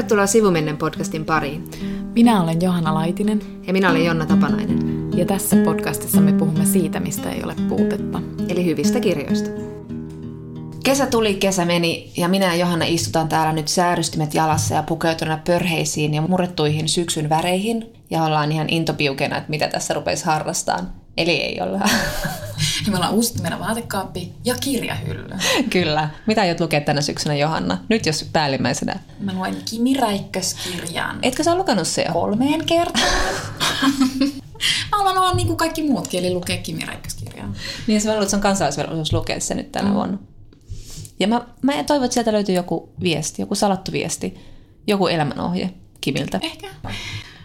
Tervetuloa Sivumennen podcastin pariin. Minä olen Johanna Laitinen. Ja minä olen Jonna Tapanainen. Ja tässä podcastissa me puhumme siitä, mistä ei ole puutetta. Eli hyvistä kirjoista. Kesä tuli, kesä meni ja minä ja Johanna istutaan täällä nyt säärystimet jalassa ja pukeutuna pörheisiin ja murrettuihin syksyn väreihin. Ja ollaan ihan intopiukena, että mitä tässä rupeisi harrastaan. Eli ei olla. Ja me ollaan uusittu meidän vaatekaappi ja kirjahylly. Kyllä. Mitä aiot lukea tänä syksynä, Johanna? Nyt jos päällimmäisenä. Mä luen Kimi Räikköskirjan. Etkö sä lukenut se jo? Kolmeen kertaan. mä haluan olla niin kuin kaikki muutkin, eli lukea Kimi Räikköskirjaa. Niin, sä että se on kansalaisvelvollisuus lukea se nyt tänä mm. vuonna. Ja mä, mä toivon, että sieltä löytyy joku viesti, joku salattu viesti, joku elämänohje Kimiltä. Ehkä.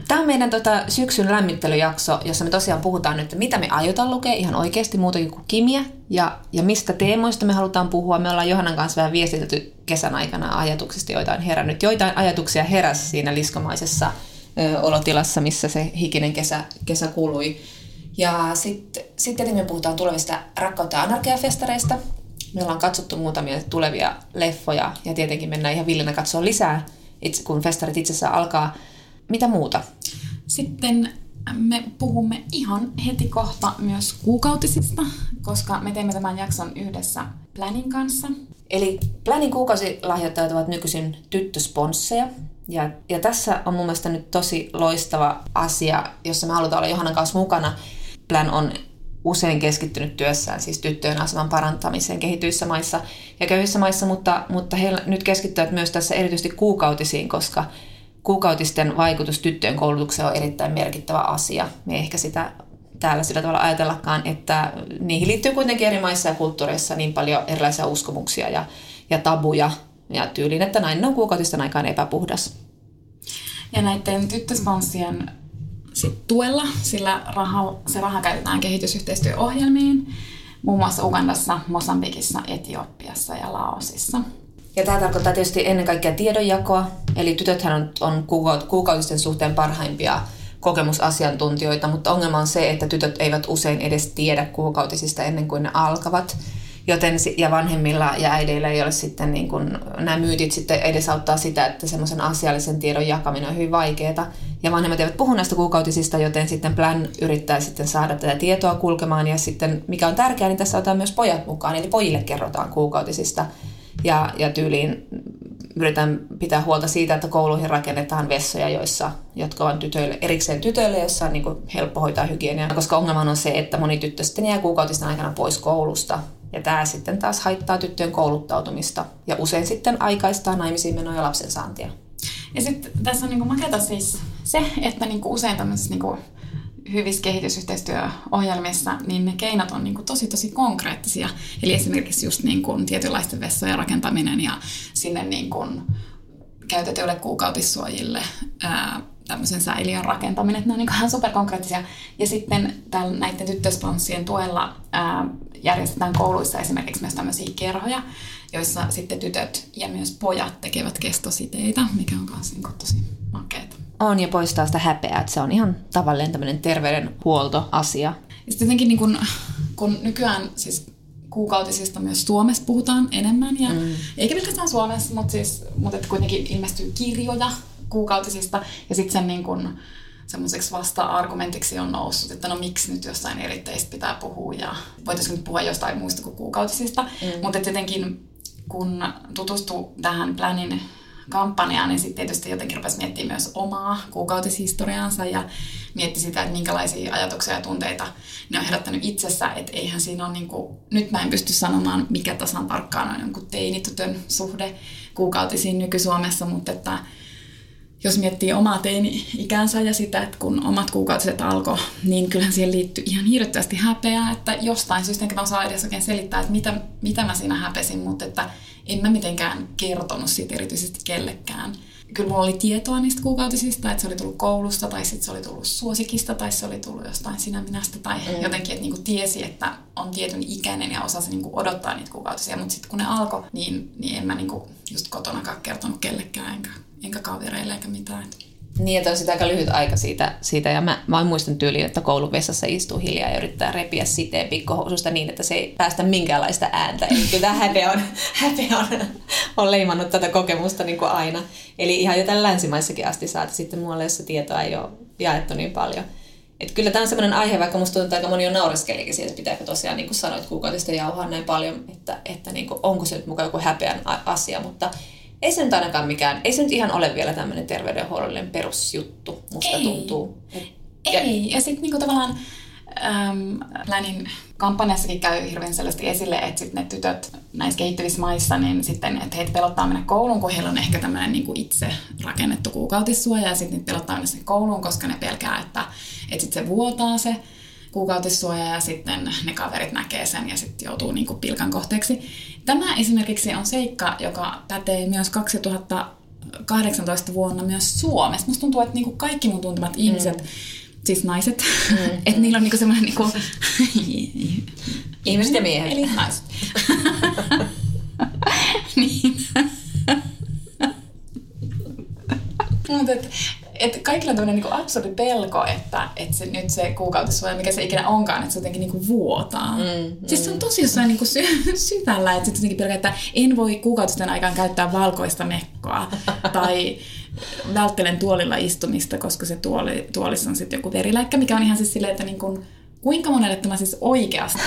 Tämä on meidän tota, syksyn lämmittelyjakso, jossa me tosiaan puhutaan nyt, mitä me aiotaan lukea ihan oikeasti muutakin kuin kimiä ja, ja mistä teemoista me halutaan puhua. Me ollaan Johannan kanssa vähän viestitelty kesän aikana ajatuksista, joita on herännyt. Joitain ajatuksia heräsi siinä liskomaisessa ö, olotilassa, missä se hikinen kesä, kesä kului. Ja sitten sit tietenkin me puhutaan tulevista rakkautta- anarkiafestareista. Me ollaan katsottu muutamia tulevia leffoja ja tietenkin mennään ihan villinä katsoa lisää, itse, kun festarit itsessään alkaa. Mitä muuta? Sitten me puhumme ihan heti kohta myös kuukautisista, koska me teemme tämän jakson yhdessä Planin kanssa. Eli Planin kuukausilahjoittajat ovat nykyisin tyttösponsseja. Ja, ja tässä on mun mielestä nyt tosi loistava asia, jossa me halutaan olla Johannan kanssa mukana. Plan on usein keskittynyt työssään siis tyttöjen aseman parantamiseen kehityissä maissa ja köyhissä maissa, mutta, mutta he nyt keskittyvät myös tässä erityisesti kuukautisiin, koska kuukautisten vaikutus tyttöjen koulutukseen on erittäin merkittävä asia. Me ei ehkä sitä täällä sillä tavalla ajatellakaan, että niihin liittyy kuitenkin eri maissa ja kulttuureissa niin paljon erilaisia uskomuksia ja, ja tabuja ja tyyliin, että nainen on kuukautisten aikaan epäpuhdas. Ja näiden tyttösponssien sit tuella, sillä raha, se raha käytetään kehitysyhteistyöohjelmiin, muun muassa Ugandassa, Mosambikissa, Etiopiassa ja Laosissa. Ja tämä tarkoittaa tietysti ennen kaikkea tiedonjakoa, eli tytöthän on, on kuukautisten suhteen parhaimpia kokemusasiantuntijoita, mutta ongelma on se, että tytöt eivät usein edes tiedä kuukautisista ennen kuin ne alkavat. Joten, ja vanhemmilla ja äideillä ei ole sitten, niin kuin, nämä myytit sitten edesauttaa sitä, että semmoisen asiallisen tiedon jakaminen on hyvin vaikeaa. Ja vanhemmat eivät puhu näistä kuukautisista, joten sitten Plan yrittää sitten saada tätä tietoa kulkemaan. Ja sitten, mikä on tärkeää, niin tässä otetaan myös pojat mukaan, eli pojille kerrotaan kuukautisista ja, ja tyyliin yritän pitää huolta siitä, että kouluihin rakennetaan vessoja, joissa, jotka on tytöille, erikseen tytöille, joissa on niin kuin helppo hoitaa hygieniaa. Koska ongelma on se, että moni tyttö sitten jää kuukautisten aikana pois koulusta. Ja tämä sitten taas haittaa tyttöjen kouluttautumista ja usein sitten aikaistaa naimisiin menoa ja lapsen saantia. Ja sitten tässä on niinku maketa siis se, että niinku usein tämmöisessä niinku hyvissä kehitysyhteistyöohjelmissa, niin ne keinot on niin kuin tosi tosi konkreettisia. Eli esimerkiksi just niin kuin tietynlaisten vessojen rakentaminen ja sinne niin kuin käytetyille kuukautissuojille ää, tämmöisen säiliön rakentaminen, että ne on niin ihan superkonkreettisia. Ja sitten tällä, näiden tyttösponssien tuella ää, järjestetään kouluissa esimerkiksi myös tämmöisiä kerhoja, joissa sitten tytöt ja myös pojat tekevät kestositeitä, mikä on myös niin tosi makeeta. On ja poistaa sitä häpeää, että se on ihan tavallinen tämmöinen terveydenhuoltoasia. Ja sitten jotenkin niin kun, kun nykyään siis kuukautisista myös Suomessa puhutaan enemmän, ja, mm. eikä pelkästään Suomessa, mutta, siis, mutta että kuitenkin ilmestyy kirjoja kuukautisista, ja sitten sen niin kun, semmoiseksi vasta-argumentiksi on noussut, että no miksi nyt jostain eritteistä pitää puhua, ja voitaisiinko nyt puhua jostain muista kuin kuukautisista, mm. mutta jotenkin kun tutustuu tähän Planin kampanjaa, niin sitten tietysti jotenkin rupesi miettimään myös omaa kuukautishistoriaansa ja mietti sitä, että minkälaisia ajatuksia ja tunteita ne on herättänyt itsessä, että eihän siinä ole niin kuin, nyt mä en pysty sanomaan, mikä tasan tarkkaan on jonkun teinitytön suhde kuukautisiin nyky-Suomessa, mutta että jos miettii omaa teini-ikänsä ja sitä, että kun omat kuukautiset alkoi, niin kyllähän siihen liittyy ihan hirveästi häpeää, että jostain syystä enkä mä osaa edes oikein selittää, että mitä, mitä mä siinä häpesin, mutta että en mä mitenkään kertonut siitä erityisesti kellekään. Kyllä mulla oli tietoa niistä kuukautisista, että se oli tullut koulusta, tai sitten se oli tullut suosikista, tai se oli tullut jostain sinä minästä, tai mm. jotenkin, että niinku tiesi, että on tietyn ikäinen ja osasi niinku odottaa niitä kuukautisia. Mutta sitten kun ne alkoi, niin, niin en mä niinku just kotonakaan kertonut kellekään, enkä, enkä kavereille eikä mitään. Niin, että on sitä aika lyhyt aika siitä, siitä ja mä, mä muistan tyyliin, että kouluvessassa istuu hiljaa ja yrittää repiä siteen pikkohoususta niin, että se ei päästä minkäänlaista ääntä. Eli kyllä häpe on, häpe on on leimannut tätä kokemusta niin kuin aina. Eli ihan jo tällä länsimaissakin asti saati sitten muualle, jossa tietoa ei ole jaettu niin paljon. Et kyllä tämä on sellainen aihe, vaikka musta tuntuu, että aika moni jo naureskelikin siitä, että pitääkö tosiaan, niin kuin sanoit, kuukautista jauhaa näin paljon, että, että niin kuin, onko se nyt mukaan joku häpeän asia, mutta ei se nyt ainakaan mikään, ei se nyt ihan ole vielä tämmöinen terveydenhuollollinen perusjuttu, musta ei. tuntuu. Ei, ja, ja sitten niinku tavallaan äm, Länin kampanjassakin käy hirveän selvästi esille, että sit ne tytöt näissä kehittyvissä maissa, niin sitten, että heitä pelottaa mennä kouluun, kun heillä on ehkä tämmöinen niin kuin itse rakennettu kuukautissuoja, ja sitten pelottaa mennä sinne kouluun, koska ne pelkää, että, että sitten se vuotaa se kuukautissuoja, ja sitten ne kaverit näkee sen, ja sitten joutuu niin kuin pilkan kohteeksi. Tämä esimerkiksi on seikka, joka pätee myös 2018 vuonna myös Suomessa. Musta tuntuu, että niin kuin kaikki mun tuntemat ihmiset, mm siis naiset, mm. että niillä on niinku semmoinen niinku... Ihmiset ja miehet. Eli naiset. niin. Mutta et, et kaikilla on tämmöinen niinku absurdi pelko, että et se, nyt se kuukautissuoja, mikä se ikinä onkaan, että se jotenkin niinku vuotaa. Mm, mm. Siis se on tosi jossain niinku sy- syvällä, että sitten jotenkin pelkää, että en voi kuukautisten aikaan käyttää valkoista mekkoa. tai välttelen tuolilla istumista, koska se tuoli, tuolissa on sitten joku veriläikkä, mikä on ihan siis silleen, että niin kun, kuinka monelle tämä siis oikeasti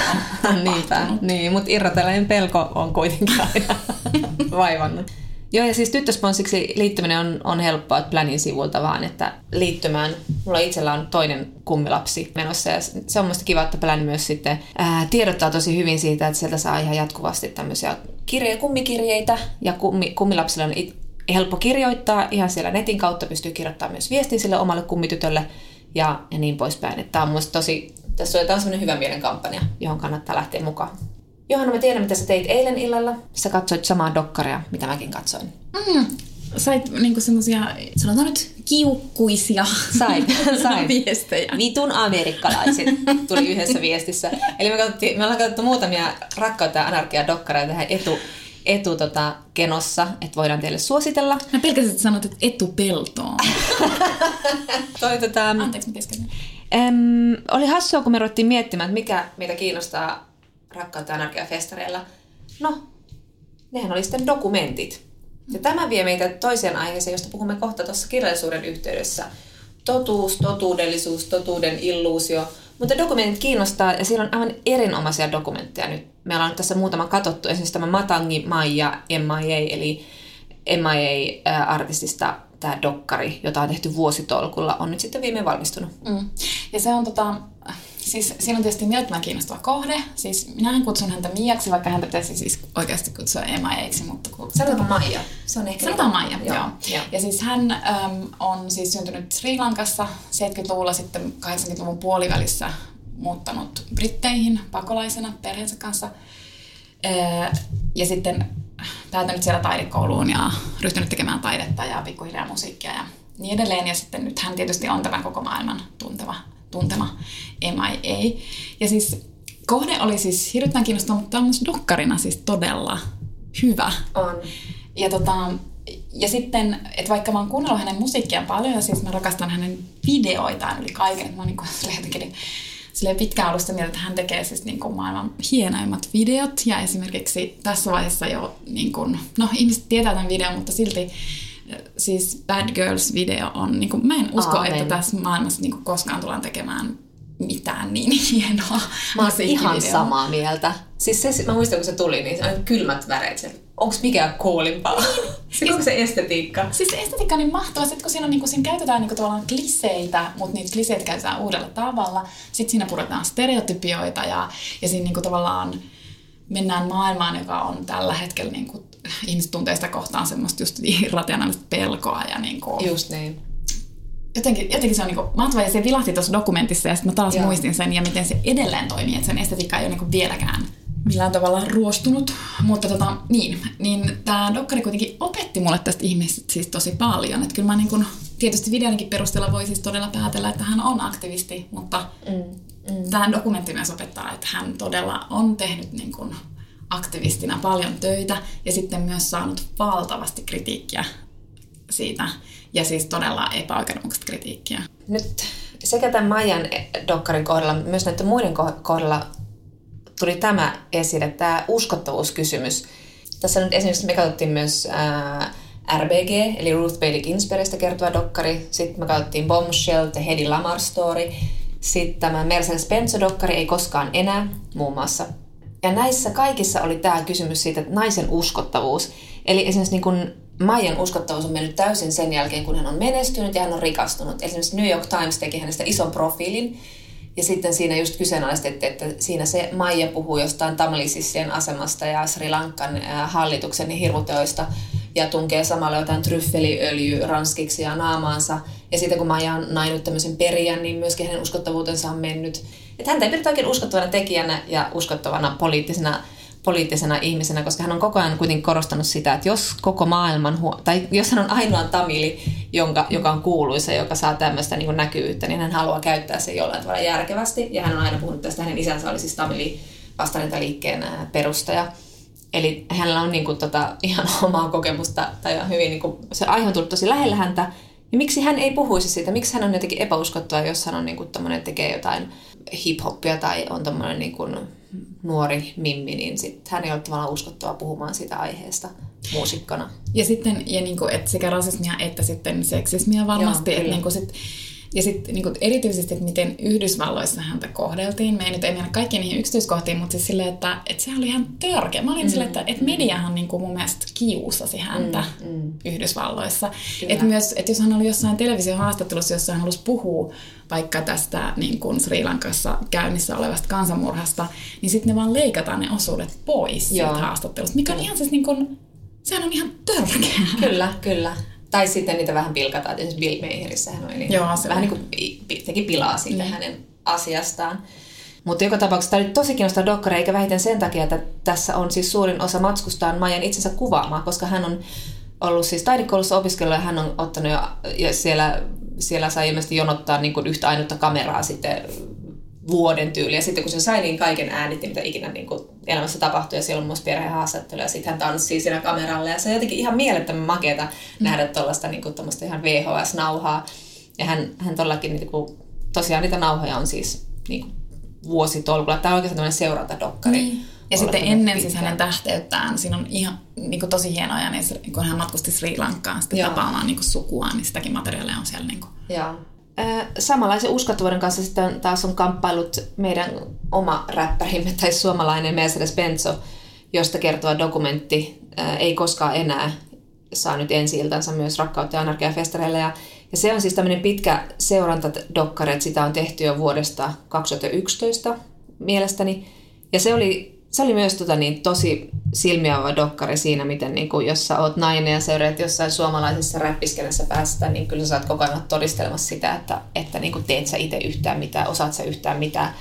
on Niinpä, niin, mutta irrotellen pelko on kuitenkin aina vaivannut. Joo, ja siis tyttösponssiksi liittyminen on, on helppoa, että Planin sivulta vaan, että liittymään. Mulla itsellä on toinen kummilapsi menossa, ja se on musta kiva, että Plan myös sitten ää, tiedottaa tosi hyvin siitä, että sieltä saa ihan jatkuvasti tämmöisiä kirje, kummikirjeitä, ja kummi, kummilapsilla on it, helppo kirjoittaa ihan siellä netin kautta, pystyy kirjoittamaan myös viestin sille omalle kummitytölle ja, ja niin poispäin. Että tämä on musta tosi, tässä on, on sellainen hyvä mielen kampanja, johon kannattaa lähteä mukaan. Johanna, mä tiedän, mitä sä teit eilen illalla. Sä katsoit samaa dokkaria, mitä mäkin katsoin. Mm. Sait niinku semmosia, sanotaan nyt kiukkuisia sain, sain. viestejä. Vitun amerikkalaiset tuli yhdessä viestissä. Eli me, katsottiin, me ollaan katsottu muutamia rakkautta ja anarkia dokkareita tähän etu, etu tota, kenossa, että voidaan teille suositella. Mä pelkäsin, että sanot, että etupeltoon. Toi, tota, Anteeksi, mä oli hassua, kun me ruvettiin miettimään, että mikä meitä kiinnostaa rakkautta ja festareilla. No, nehän oli sitten dokumentit. Ja tämä vie meitä toiseen aiheeseen, josta puhumme kohta tuossa kirjallisuuden yhteydessä. Totuus, totuudellisuus, totuuden illuusio. Mutta dokumentit kiinnostaa ja siellä on aivan erinomaisia dokumentteja nyt. Me ollaan tässä muutama katsottu, esimerkiksi tämä Matangi Maija MIA, eli MIA-artistista tämä dokkari, jota on tehty vuositolkulla, on nyt sitten viimein valmistunut. Mm. Ja se on tota, siis siinä on tietysti mielettömän kiinnostava kohde. Siis minähän kutsun häntä Miaksi, vaikka häntä pitäisi siis oikeasti kutsua Emaeiksi, mutta kun... Sanotaan Maija. Se on ehkä... Sanotaan Maija, joo. joo. joo. Ja siis hän äm, on siis syntynyt Sri Lankassa 70-luvulla sitten 80-luvun puolivälissä muuttanut Britteihin pakolaisena perheensä kanssa. Ja sitten päätynyt siellä taidekouluun ja ryhtynyt tekemään taidetta ja pikkuhiljaa musiikkia ja niin edelleen. Ja sitten nyt hän tietysti on tämän koko maailman tunteva, tuntema MIA. Ja siis kohde oli siis hirveän kiinnostava, mutta on dokkarina siis todella hyvä. On. Ja, tota, ja sitten, että vaikka mä oon kuunnellut hänen musiikkia paljon ja siis mä rakastan hänen videoitaan yli kaiken, että mä oon niin jotenkin silleen pitkään ollut sitä mieltä, että hän tekee siis niin kuin maailman hienoimmat videot. Ja esimerkiksi tässä vaiheessa jo, niin kuin, no ihmiset tietää tämän videon, mutta silti siis Bad Girls-video on, niin kuin, mä en usko, Aamen. että tässä maailmassa niin kuin, koskaan tullaan tekemään mitään niin hienoa Mä oon ihan samaa mieltä. Siis se, mä muistan, kun se tuli, niin se on kylmät väreet onko mikään koolimpaa? Siis, onko se estetiikka? Siis estetiikka on niin mahtava, että kun siinä, on, niin kun siinä käytetään niin kuin, tavallaan kliseitä, mutta niitä kliseitä käytetään uudella tavalla. Sitten siinä puretaan stereotypioita ja, ja siinä niin kuin, tavallaan mennään maailmaan, joka on tällä hetkellä niin kuin, ihmiset tuntee sitä kohtaan semmoista just irrationaalista pelkoa. Ja, niin kuin, just niin. Jotenkin, jotenkin se on niin mahtavaa ja se vilahti tuossa dokumentissa ja sitten mä taas Joo. muistin sen ja miten se edelleen toimii, että sen estetiikka ei ole niin vieläkään millään tavalla ruostunut. Mutta tota, niin, niin tämä dokkari kuitenkin opetti mulle tästä ihmisestä siis tosi paljon. Että kyllä mä niin kun, tietysti videonkin perusteella voi siis todella päätellä, että hän on aktivisti, mutta mm, mm. tämä dokumentti myös opettaa, että hän todella on tehnyt niin kun, aktivistina paljon töitä ja sitten myös saanut valtavasti kritiikkiä siitä ja siis todella epäoikeudenmukaista kritiikkiä. Nyt sekä tämän Majan dokkarin kohdalla, myös näiden muiden kohdalla tuli tämä esille, tämä uskottavuuskysymys. Tässä nyt esimerkiksi me katsottiin myös ää, RBG, eli Ruth Bader Ginsburgista kertova dokkari. Sitten me katsottiin Bombshell, The Hedy Lamar Story. Sitten tämä Mercedes Benzo-dokkari, Ei koskaan enää, muun muassa. Ja näissä kaikissa oli tämä kysymys siitä, että naisen uskottavuus. Eli esimerkiksi niin kun Maijan uskottavuus on mennyt täysin sen jälkeen, kun hän on menestynyt ja hän on rikastunut. Esimerkiksi New York Times teki hänestä ison profiilin, ja sitten siinä just kyseenalaistettiin, että siinä se Maija puhuu jostain Tamlisissien asemasta ja Sri Lankan hallituksen hirmuteoista ja tunkee samalla jotain tryffeliöljy ranskiksi ja naamaansa. Ja sitten kun Maija on nainut tämmöisen perijän, niin myöskin hänen uskottavuutensa on mennyt. Että häntä ei pidetä oikein uskottavana tekijänä ja uskottavana poliittisena poliittisena ihmisenä, koska hän on koko ajan kuitenkin korostanut sitä, että jos koko maailman, tai jos hän on ainoa tamili, jonka, joka on kuuluisa, joka saa tämmöistä niin näkyvyyttä, niin hän haluaa käyttää se jollain tavalla järkevästi. Ja hän on aina puhunut tästä, hänen isänsä oli siis tamili vastarintaliikkeen perustaja. Eli hänellä on niin kuin, tota, ihan omaa kokemusta, tai on hyvin, niin kuin, se aihe on tullut tosi lähellä häntä, ja miksi hän ei puhuisi siitä? Miksi hän on jotenkin epäuskottua, jos hän on niin kuin, tekee jotain hip-hoppia tai on tämmöinen niin kuin, nuori mimmi, niin sit hän ei ole tavallaan uskottava puhumaan sitä aiheesta muusikkona. Ja sitten ja niin kuin, että sekä rasismia että sitten seksismia varmasti. Joo, että niin kuin sit, ja sitten niin erityisesti, että miten Yhdysvalloissa häntä kohdeltiin. Me ei nyt ei mennä kaikkiin niihin yksityiskohtiin, mutta siis silleen, että, että se oli ihan törkeä. Mä olin mm. silleen, että, että mediahan niin kuin mun mielestä kiusasi häntä mm. Mm. Yhdysvalloissa. Että myös, että jos hän oli jossain televisiohaastattelussa, jossa hän halusi puhua vaikka tästä niin kuin Sri Lankassa käynnissä olevasta kansanmurhasta, niin sitten ne vaan leikataan ne osuudet pois Joo. siitä haastattelusta, mikä on ihan siis niin kuin, sehän on ihan törkeä. Kyllä, kyllä. Tai sitten niitä vähän pilkataan, että esimerkiksi Bill Mayerissa hän oli niin, Joo, se vähän niin kuin teki pilaa siitä niin. hänen asiastaan. Mutta joka tapauksessa tämä oli tosi kiinnostava dokkari, eikä vähiten sen takia, että tässä on siis suurin osa matskustaan Majan itsensä kuvaamaan, koska hän on ollut siis taidekoulussa opiskellut ja hän on ottanut jo, ja siellä, siellä sai ilmeisesti jonottaa niin kuin yhtä ainutta kameraa sitten vuoden tyyli. Ja sitten kun se sai niin kaiken äänitti, mitä ikinä niin kuin elämässä tapahtui, ja siellä on myös perhehaastattelu, ja sitten hän tanssii siinä kameralla, ja se on jotenkin ihan mielettömän makeata mm. nähdä tuollaista niin kuin, ihan VHS-nauhaa. Ja hän, hän todellakin, niin kuin, tosiaan niitä nauhoja on siis niin kuin, vuositolkulla. Tämä on oikeastaan tämmöinen seurantadokkari. Niin. Ja sitten ennen pitkään. siis hänen tähteyttään, siinä on ihan niin kuin tosi hienoja, niin kun hän matkusti Sri Lankaan sitten tapaamaan niin kuin sukua, niin sitäkin materiaalia on siellä. Niin kuin. Joo. Samanlaisen uskottavuuden kanssa sitten taas on kamppailut meidän oma räppärimme tai suomalainen Mercedes Benzo, josta kertova dokumentti Ei koskaan enää saa nyt ensi iltansa myös Rakkautta ja anarkiafestareilla. Ja, ja se on siis tämmöinen pitkä seurantadokkari, että sitä on tehty jo vuodesta 2011 mielestäni. Ja se oli se oli myös tota, niin, tosi silmiävä dokkari siinä, miten niin kuin, jos sä oot nainen ja seuraat jossain suomalaisessa räppiskenessä päästä, niin kyllä sä saat koko ajan todistelemassa sitä, että, että niin kuin teet sä itse yhtään mitään, osaat sä yhtään mitään.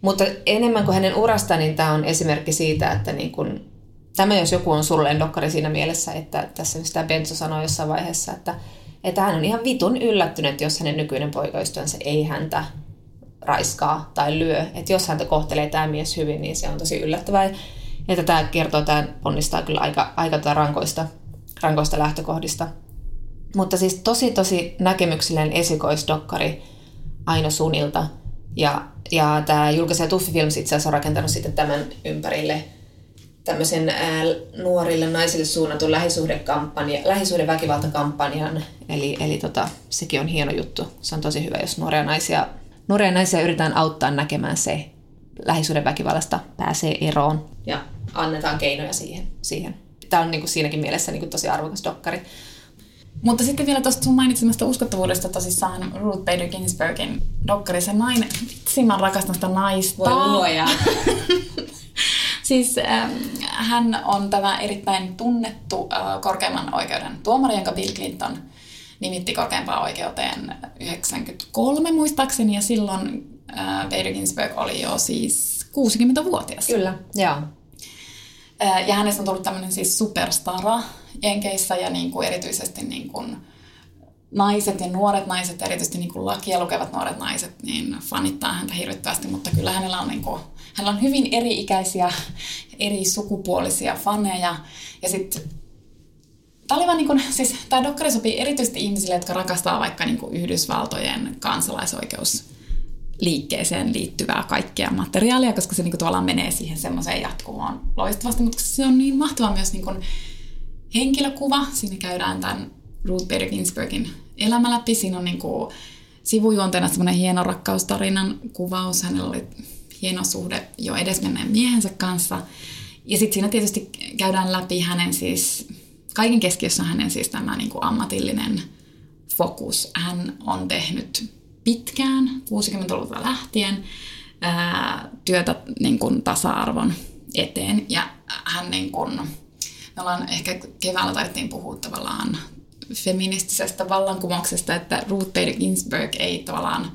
Mutta enemmän kuin hänen urasta, niin tämä on esimerkki siitä, että niin kuin, tämä jos joku on surulleen dokkari siinä mielessä, että tässä sitä Benzo sanoi jossain vaiheessa, että, että hän on ihan vitun yllättynyt, jos hänen nykyinen poikaystävänsä ei häntä raiskaa tai lyö. Että jos häntä kohtelee tämä mies hyvin, niin se on tosi yllättävää. Että tämä kertoo, tämä ponnistaa kyllä aika, aika tota rankoista, rankoista lähtökohdista. Mutta siis tosi tosi näkemyksellinen esikoisdokkari Aino Sunilta. Ja, ja tämä julkaisija Tuffi Films itse asiassa on rakentanut sitten tämän ympärille tämmöisen ää, nuorille naisille suunnatun lähisuhdekampanja, lähisuhdeväkivaltakampanjan. Eli, eli tota, sekin on hieno juttu. Se on tosi hyvä, jos nuoria naisia nuoria naisia yritetään auttaa näkemään se lähisuuden väkivallasta pääsee eroon ja annetaan keinoja siihen. siihen. Tämä on niin kuin siinäkin mielessä niin kuin tosi arvokas dokkari. Mutta sitten vielä tuosta sun mainitsemasta uskottavuudesta tosissaan Ruth Bader Ginsburgin dokkari, se nainen, vitsi mä rakastan sitä naista. Voi luoja. siis äh, hän on tämä erittäin tunnettu äh, korkeimman oikeuden tuomari, jonka Bill Clinton – nimitti korkeimpaan oikeuteen 93 muistaakseni, ja silloin äh, Bader Ginsburg oli jo siis 60-vuotias. Kyllä, joo. Äh, ja hänestä on tullut tämmöinen siis superstara Jenkeissä, ja niin kuin erityisesti niin kuin naiset ja nuoret naiset, erityisesti niin kuin lakia lukevat nuoret naiset, niin fanittaa häntä hirvittävästi, mutta kyllä hänellä on, niin kuin, hänellä on hyvin eri-ikäisiä, eri sukupuolisia faneja, ja sitten Tämä oli vaan niin kuin, siis tämä dokkari sopii erityisesti ihmisille, jotka rakastaa vaikka niin kuin Yhdysvaltojen kansalaisoikeus liikkeeseen liittyvää kaikkea materiaalia, koska se niin kuin, tavallaan menee siihen semmoiseen jatkumoon loistavasti, mutta se on niin mahtava myös niin kuin, henkilökuva. Siinä käydään tämän Ruth Bader Ginsburgin elämä läpi. Siinä on niin kuin, sivujuonteena semmoinen hieno rakkaustarinan kuvaus. Hänellä oli hieno suhde jo edesmenneen miehensä kanssa. Ja sitten siinä tietysti käydään läpi hänen siis, kaiken keskiössä on hänen siis tämä niin kuin ammatillinen fokus. Hän on tehnyt pitkään, 60-luvulta lähtien, ää, työtä niin kuin tasa-arvon eteen. Ja hän niin kuin, me ollaan ehkä keväällä taidettiin puhua tavallaan feministisestä vallankumouksesta, että Ruth Bader Ginsburg ei tavallaan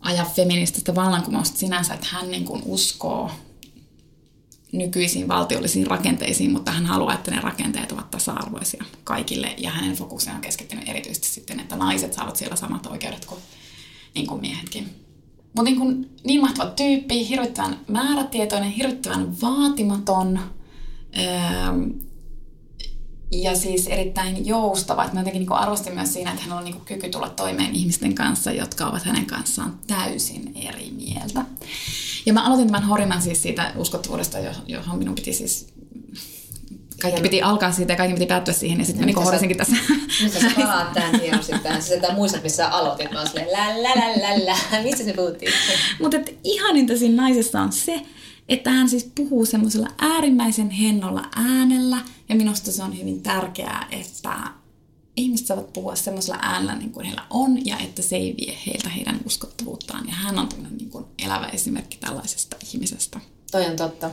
aja feminististä vallankumousta sinänsä, että hän niin kuin uskoo nykyisiin valtiollisiin rakenteisiin, mutta hän haluaa, että ne rakenteet ovat tasa-arvoisia kaikille ja hänen fokusensa on keskittynyt erityisesti sitten, että naiset saavat siellä samat oikeudet kuin, niin kuin miehetkin. Mutta niin, kuin, niin mahtava tyyppi, hirvittävän määrätietoinen, hirvittävän vaatimaton, öö, ja siis erittäin joustava. Että mä jotenkin niin arvostin myös siinä, että hän on niin kyky tulla toimeen ihmisten kanssa, jotka ovat hänen kanssaan täysin eri mieltä. Ja mä aloitin tämän horinan siis siitä uskottavuudesta, johon minun piti siis kaikki piti alkaa siitä ja kaikki piti päättyä siihen ja sitten mä niin horisinkin tässä. Nyt sä palaat sitten. Sä muistat, missä aloitit. Mä silleen, lä, lä, lä, lä, lä. Missä se puhuttiin? Mutta ihaninta siinä naisessa on se, että hän siis puhuu semmoisella äärimmäisen hennolla äänellä, ja minusta se on hyvin tärkeää, että ihmiset saavat puhua semmoisella äänellä niin kuin heillä on, ja että se ei vie heiltä heidän uskottavuuttaan. Ja hän on niin kuin elävä esimerkki tällaisesta ihmisestä. Toi on totta.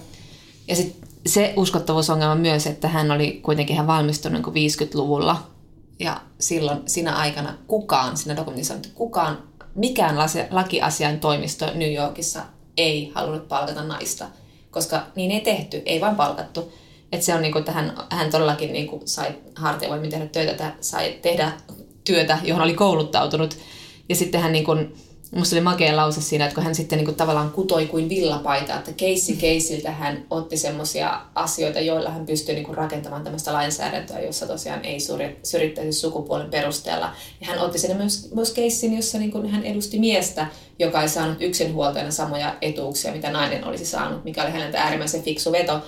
Ja sitten se uskottavuusongelma myös, että hän oli kuitenkin hän valmistunut niin 50-luvulla, ja silloin siinä aikana kukaan, siinä että kukaan, mikään lakiasian toimisto New Yorkissa ei halunnut palkata naista, koska niin ei tehty, ei vain palkattu. Että se on niin kuin, että hän, hän todellakin niin kuin sai hartiavoimin tehdä töitä, että sai tehdä työtä, johon oli kouluttautunut. Ja sitten hän niin kuin, Musta oli makea lause siinä, että kun hän sitten niin kuin tavallaan kutoi kuin villapaita, että keissi keisiltä hän otti semmoisia asioita, joilla hän pystyi niin kuin rakentamaan tämmöistä lainsäädäntöä, jossa tosiaan ei syrjittäisi sukupuolen perusteella. Ja hän otti sinne myös, myös keissin, jossa niin kuin hän edusti miestä, joka ei saanut yksinhuoltajana samoja etuuksia, mitä nainen olisi saanut, mikä oli häneltä äärimmäisen fiksu veto.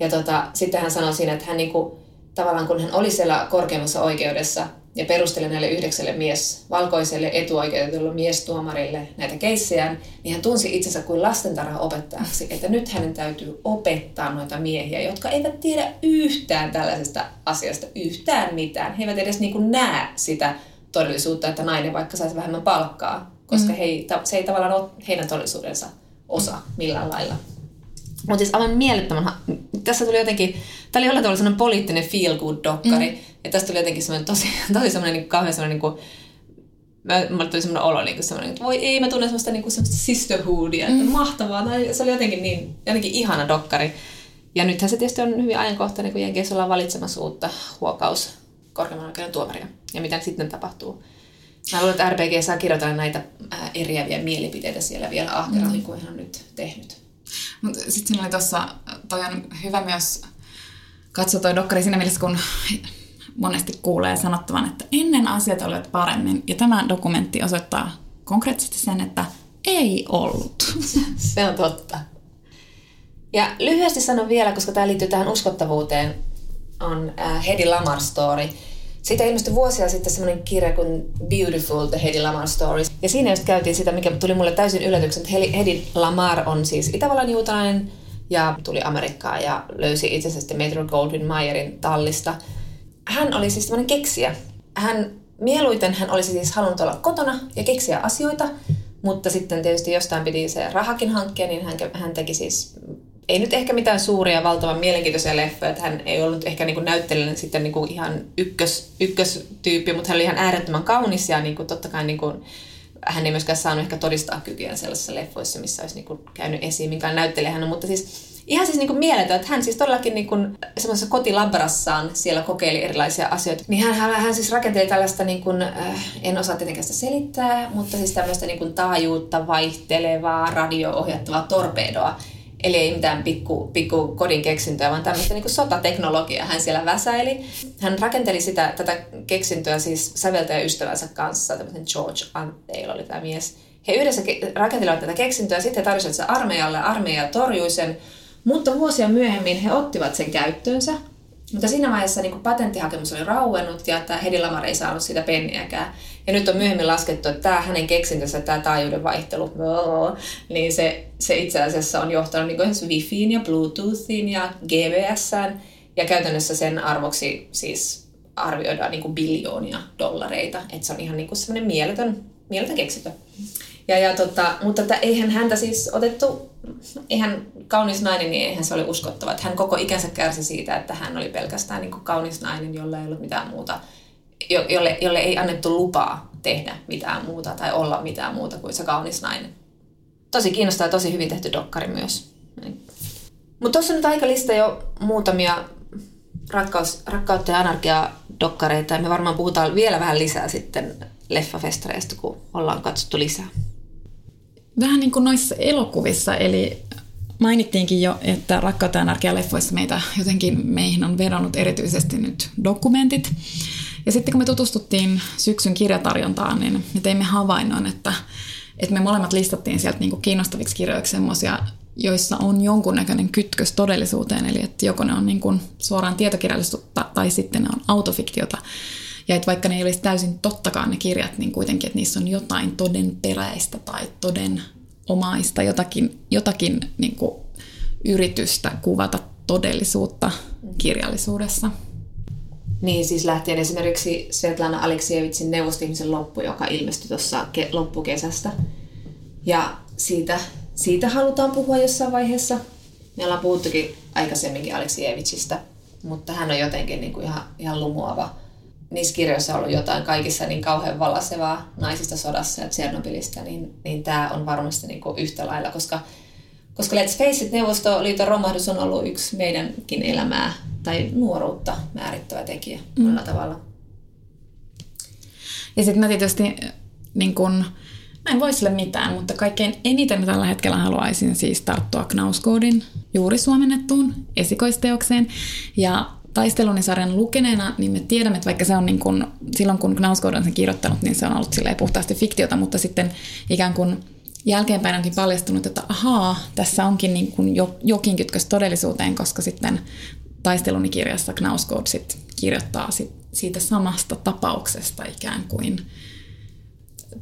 Ja tota, sitten hän sanoi siinä, että hän niin kuin, tavallaan kun hän oli siellä korkeimmassa oikeudessa, ja perusteli näille yhdeksälle mies, valkoiselle etuoikeutetulle miestuomarille näitä keissejään, niin hän tunsi itsensä kuin lastentarha-opettajaksi, että nyt hänen täytyy opettaa noita miehiä, jotka eivät tiedä yhtään tällaisesta asiasta, yhtään mitään. He eivät edes niin kuin näe sitä todellisuutta, että nainen vaikka saisi vähemmän palkkaa, koska mm. he, se ei tavallaan ole heidän todellisuudensa osa millään lailla. Mutta siis aivan mielettömän, tässä tuli jotenkin, tämä oli jollain tavalla sellainen poliittinen feel good dokkari, mm. ja tästä tuli jotenkin semmoinen tosi, tosi semmoinen niin kauhean semmoinen niin kuin, mä, mä tuli semmoinen olo niin kuin semmoinen, että voi ei, mä tunnen semmoista, niin kuin, semmoista sisterhoodia, että mm. mahtavaa, se oli jotenkin niin, jotenkin ihana dokkari. Ja nythän se tietysti on hyvin ajankohtainen, kun Jenkeissä ollaan valitsemassa uutta huokaus korkeimman oikeuden tuomaria. Ja mitä sitten tapahtuu. Mä luulen, että RPG saa kirjoitella näitä eriäviä mielipiteitä siellä vielä ahkerammin mm. kuin hän on nyt tehnyt. Mutta sitten siinä oli tuossa, toi on hyvä myös katsoa toi dokkari siinä mielessä, kun monesti kuulee sanottavan, että ennen asiat olivat paremmin. Ja tämä dokumentti osoittaa konkreettisesti sen, että ei ollut. Se on totta. Ja lyhyesti sanon vielä, koska tämä liittyy tähän uskottavuuteen, on äh, Hedi Lamar Story – siitä ilmestyi vuosia sitten semmoinen kirja kuin Beautiful, The Hedy Lamar Stories. Ja siinä just käytiin sitä, mikä tuli mulle täysin yllätyksen, että Hedy Lamar on siis Itävallan juutalainen ja tuli Amerikkaan ja löysi itse asiassa Metro Goldwyn Mayerin tallista. Hän oli siis tämmöinen keksiä. Hän mieluiten hän olisi siis halunnut olla kotona ja keksiä asioita, mutta sitten tietysti jostain piti se rahakin hankkia, niin hän, hän teki siis ei nyt ehkä mitään suuria, valtavan mielenkiintoisia leffoja, että hän ei ollut ehkä niin näyttelijänä sitten niin kuin ihan ykkös, ykköstyyppi, mutta hän oli ihan äärettömän kaunis ja niin kuin totta kai niin kuin, hän ei myöskään saanut ehkä todistaa kykyjä sellaisissa leffoissa, missä olisi niin kuin käynyt esiin, mikä näyttelijä hän on, mutta siis ihan siis niin kuin mieletön, että hän siis todellakin niin kuin semmoisessa kotilabrassaan siellä kokeili erilaisia asioita. Niin hän, hän, hän siis rakenteli tällaista, niin kuin, äh, en osaa tietenkään sitä selittää, mutta siis tämmöistä niin kuin taajuutta vaihtelevaa radio-ohjattavaa torpedoa, Eli ei mitään pikku, pikku kodin keksintöä, vaan tämmöistä niin sotateknologiaa hän siellä väsäili. Hän rakenteli sitä, tätä keksintöä siis säveltäjäystävänsä kanssa, tämmöisen George Antheil oli tämä mies. He yhdessä rakentelivat tätä keksintöä, sitten he tarjosivat sen armeijalle, armeija torjui sen, mutta vuosia myöhemmin he ottivat sen käyttöönsä. Mutta siinä vaiheessa niin patenttihakemus oli rauennut ja tämä Hedi Lamar ei saanut sitä penniäkään. Ja nyt on myöhemmin laskettu, että tämä hänen keksintönsä, tämä taajuuden vaihtelu, niin se, se itse asiassa on johtanut niin Wifiin ja Bluetoothiin ja GBSään. Ja käytännössä sen arvoksi siis arvioidaan niin kuin biljoonia dollareita. Että se on ihan niin kuin semmoinen mieletön, mieletön keksintö. Ja, ja tota, mutta että eihän häntä siis otettu, eihän kaunis nainen, niin eihän se ole uskottava. Että hän koko ikänsä kärsi siitä, että hän oli pelkästään niin kuin kaunis nainen, jolla ei ollut mitään muuta, jolle, jolle ei annettu lupaa tehdä mitään muuta tai olla mitään muuta kuin se kaunis nainen. Tosi kiinnostaa ja tosi hyvin tehty dokkari myös. Mutta tuossa on nyt aika lista jo muutamia rakkaus, rakkautta ja anarkia dokkareita ja me varmaan puhutaan vielä vähän lisää sitten leffafestareista, kun ollaan katsottu lisää. Vähän niin kuin noissa elokuvissa, eli mainittiinkin jo, että Rakkautta ja anarkia leffoissa meitä jotenkin meihin on vedonnut erityisesti nyt dokumentit. Ja sitten kun me tutustuttiin syksyn kirjatarjontaan, niin me teimme havainnon, että, että me molemmat listattiin sieltä niin kuin kiinnostaviksi kirjoiksi semmoisia, joissa on jonkunnäköinen kytkös todellisuuteen, eli että joko ne on niin kuin suoraan tietokirjallisuutta tai sitten ne on autofiktiota. Ja että vaikka ne ei olisi täysin tottakaan ne kirjat, niin kuitenkin, että niissä on jotain todenperäistä tai toden omaista, jotakin, jotakin niin kuin yritystä kuvata todellisuutta kirjallisuudessa. Niin, siis lähtien esimerkiksi Svetlana Aleksievitsin neuvostihmisen loppu, joka ilmestyi tuossa ke- loppukesästä. Ja siitä, siitä halutaan puhua jossain vaiheessa. Me ollaan puhuttukin aikaisemminkin Aleksievitsistä, mutta hän on jotenkin niin kuin ihan, ihan lumuava niissä kirjoissa on ollut jotain kaikissa niin kauhean valasevaa naisista sodassa ja Tsernobylistä, niin, niin tämä on varmasti niin kuin yhtä lailla, koska, koska let's face it, Neuvostoliiton romahdus on ollut yksi meidänkin elämää tai nuoruutta määrittävä tekijä mm. monella tavalla. Ja sitten mä tietysti niin kun, mä en voi sille mitään, mutta kaikkein eniten mä tällä hetkellä haluaisin siis tarttua Knauskoodin juuri suomennettuun esikoisteokseen. Ja taistelunisarjan lukeneena, niin me tiedämme, että vaikka se on niin kuin, silloin kun Knausgård on sen kirjoittanut, niin se on ollut puhtaasti fiktiota, mutta sitten ikään kuin jälkeenpäin onkin paljastunut, että ahaa, tässä onkin niin kuin jo, jokin kytkös todellisuuteen, koska sitten taistelunikirjassa Knausgård sit kirjoittaa sit siitä samasta tapauksesta ikään kuin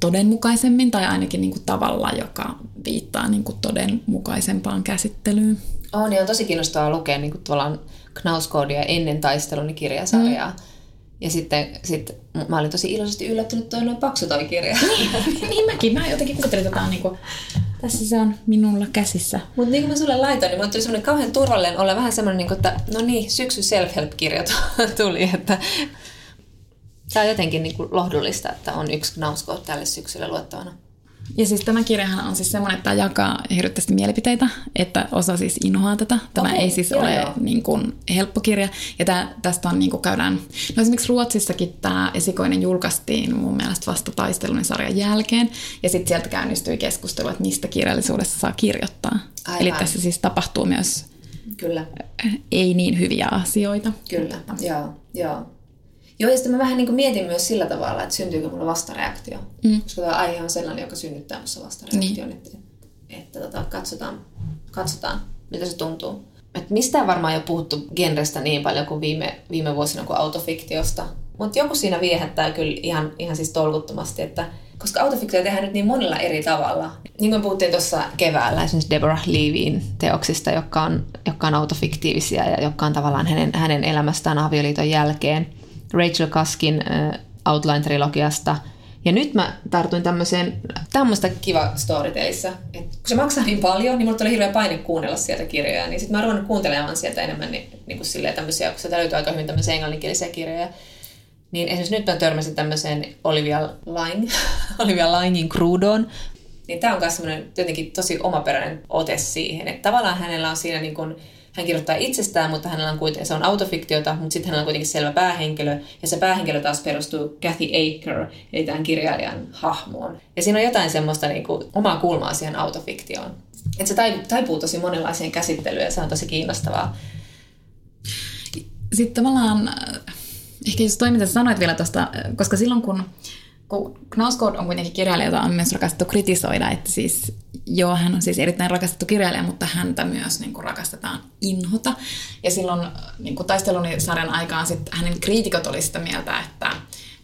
todenmukaisemmin tai ainakin niin kuin tavalla, joka viittaa niin kuin todenmukaisempaan käsittelyyn. On, niin on tosi kiinnostavaa lukea niin kuin tavallaan Knauskoodia ennen taisteluni kirjasarjaa. Mm. Ja sitten sit, mä olin tosi iloisesti yllättynyt, että toi noin paksu toi kirja. Niin, niin mäkin. Mä jotenkin kuvittelin, niin kuin, tässä se on minulla käsissä. Mutta niin kuin mä sulle laitoin, niin mulle tuli semmoinen kauhean turvallinen olla vähän semmoinen, niin kuin, että no niin, syksy self-help-kirjat tuli. Että Tämä on jotenkin niin kuin lohdullista, että on yksi Knauskoot tälle syksylle luettavana. Ja siis tämä kirjahan on siis semmoinen, että tämä jakaa hirveästi mielipiteitä, että osa siis inhoaa tätä. Tämä okay, ei siis joo, ole joo. Niin kuin helppo kirja. Ja tämä, tästä on niin kuin käydään, no esimerkiksi Ruotsissakin tämä esikoinen julkaistiin mun mielestä vasta taistelun sarjan jälkeen. Ja sitten sieltä käynnistyi keskustelu, että mistä kirjallisuudessa saa kirjoittaa. Aivan. Eli tässä siis tapahtuu myös Kyllä. ei niin hyviä asioita. Kyllä, joo, joo. Joo, ja sitten mä vähän niin kuin mietin myös sillä tavalla, että syntyykö mulla vastareaktio. Mm. Koska tämä aihe on sellainen, joka synnyttää minussa vastareaktion. Niin. Että, että tota, katsotaan, katsotaan, mitä se tuntuu. Et mistään varmaan ei ole puhuttu genrestä niin paljon kuin viime, viime vuosina kuin autofiktiosta. Mutta joku siinä viehättää kyllä ihan, ihan siis tolkuttomasti, että koska autofiktio tehdään nyt niin monella eri tavalla. Niin kuin puhuttiin tuossa keväällä esimerkiksi Deborah Levyin teoksista, jotka on, jotka on autofiktiivisia ja jotka on tavallaan hänen, hänen elämästään avioliiton jälkeen – Rachel Kaskin Outline-trilogiasta. Ja nyt mä tartuin tämmöiseen, tämmöistä kiva storyteissä. Et kun se maksaa niin paljon, niin mulla tuli hirveä paine kuunnella sieltä kirjoja. Niin sitten mä ruvennut kuuntelemaan sieltä enemmän niin, niin kuin silleen tämmöisiä, kun sieltä löytyy aika hyvin tämmöisiä englanninkielisiä kirjoja. Niin esimerkiksi nyt mä törmäsin tämmöiseen Olivia Line, Olivia Linein Crudoon. Niin tää on myös semmoinen jotenkin tosi omaperäinen ote siihen, että tavallaan hänellä on siinä niin kuin, hän kirjoittaa itsestään, mutta hänellä on kuitenkin, se on autofiktiota, mutta sitten hänellä on kuitenkin selvä päähenkilö, ja se päähenkilö taas perustuu Kathy Aker, eli tämän kirjailijan hahmoon. Ja siinä on jotain semmoista niin kuin, omaa kulmaa siihen autofiktioon. Et se taipuu tosi monenlaiseen käsittelyyn, ja se on tosi kiinnostavaa. Sitten tavallaan, ehkä jos toiminta sanoit vielä tuosta, koska silloin kun kun Knausgård on kuitenkin kirjailija, jota on myös rakastettu kritisoida, että siis joo, hän on siis erittäin rakastettu kirjailija, mutta häntä myös niin kuin rakastetaan inhota. Ja silloin niin kuin taistelun sarjan aikaan sit hänen kriitikot oli sitä mieltä, että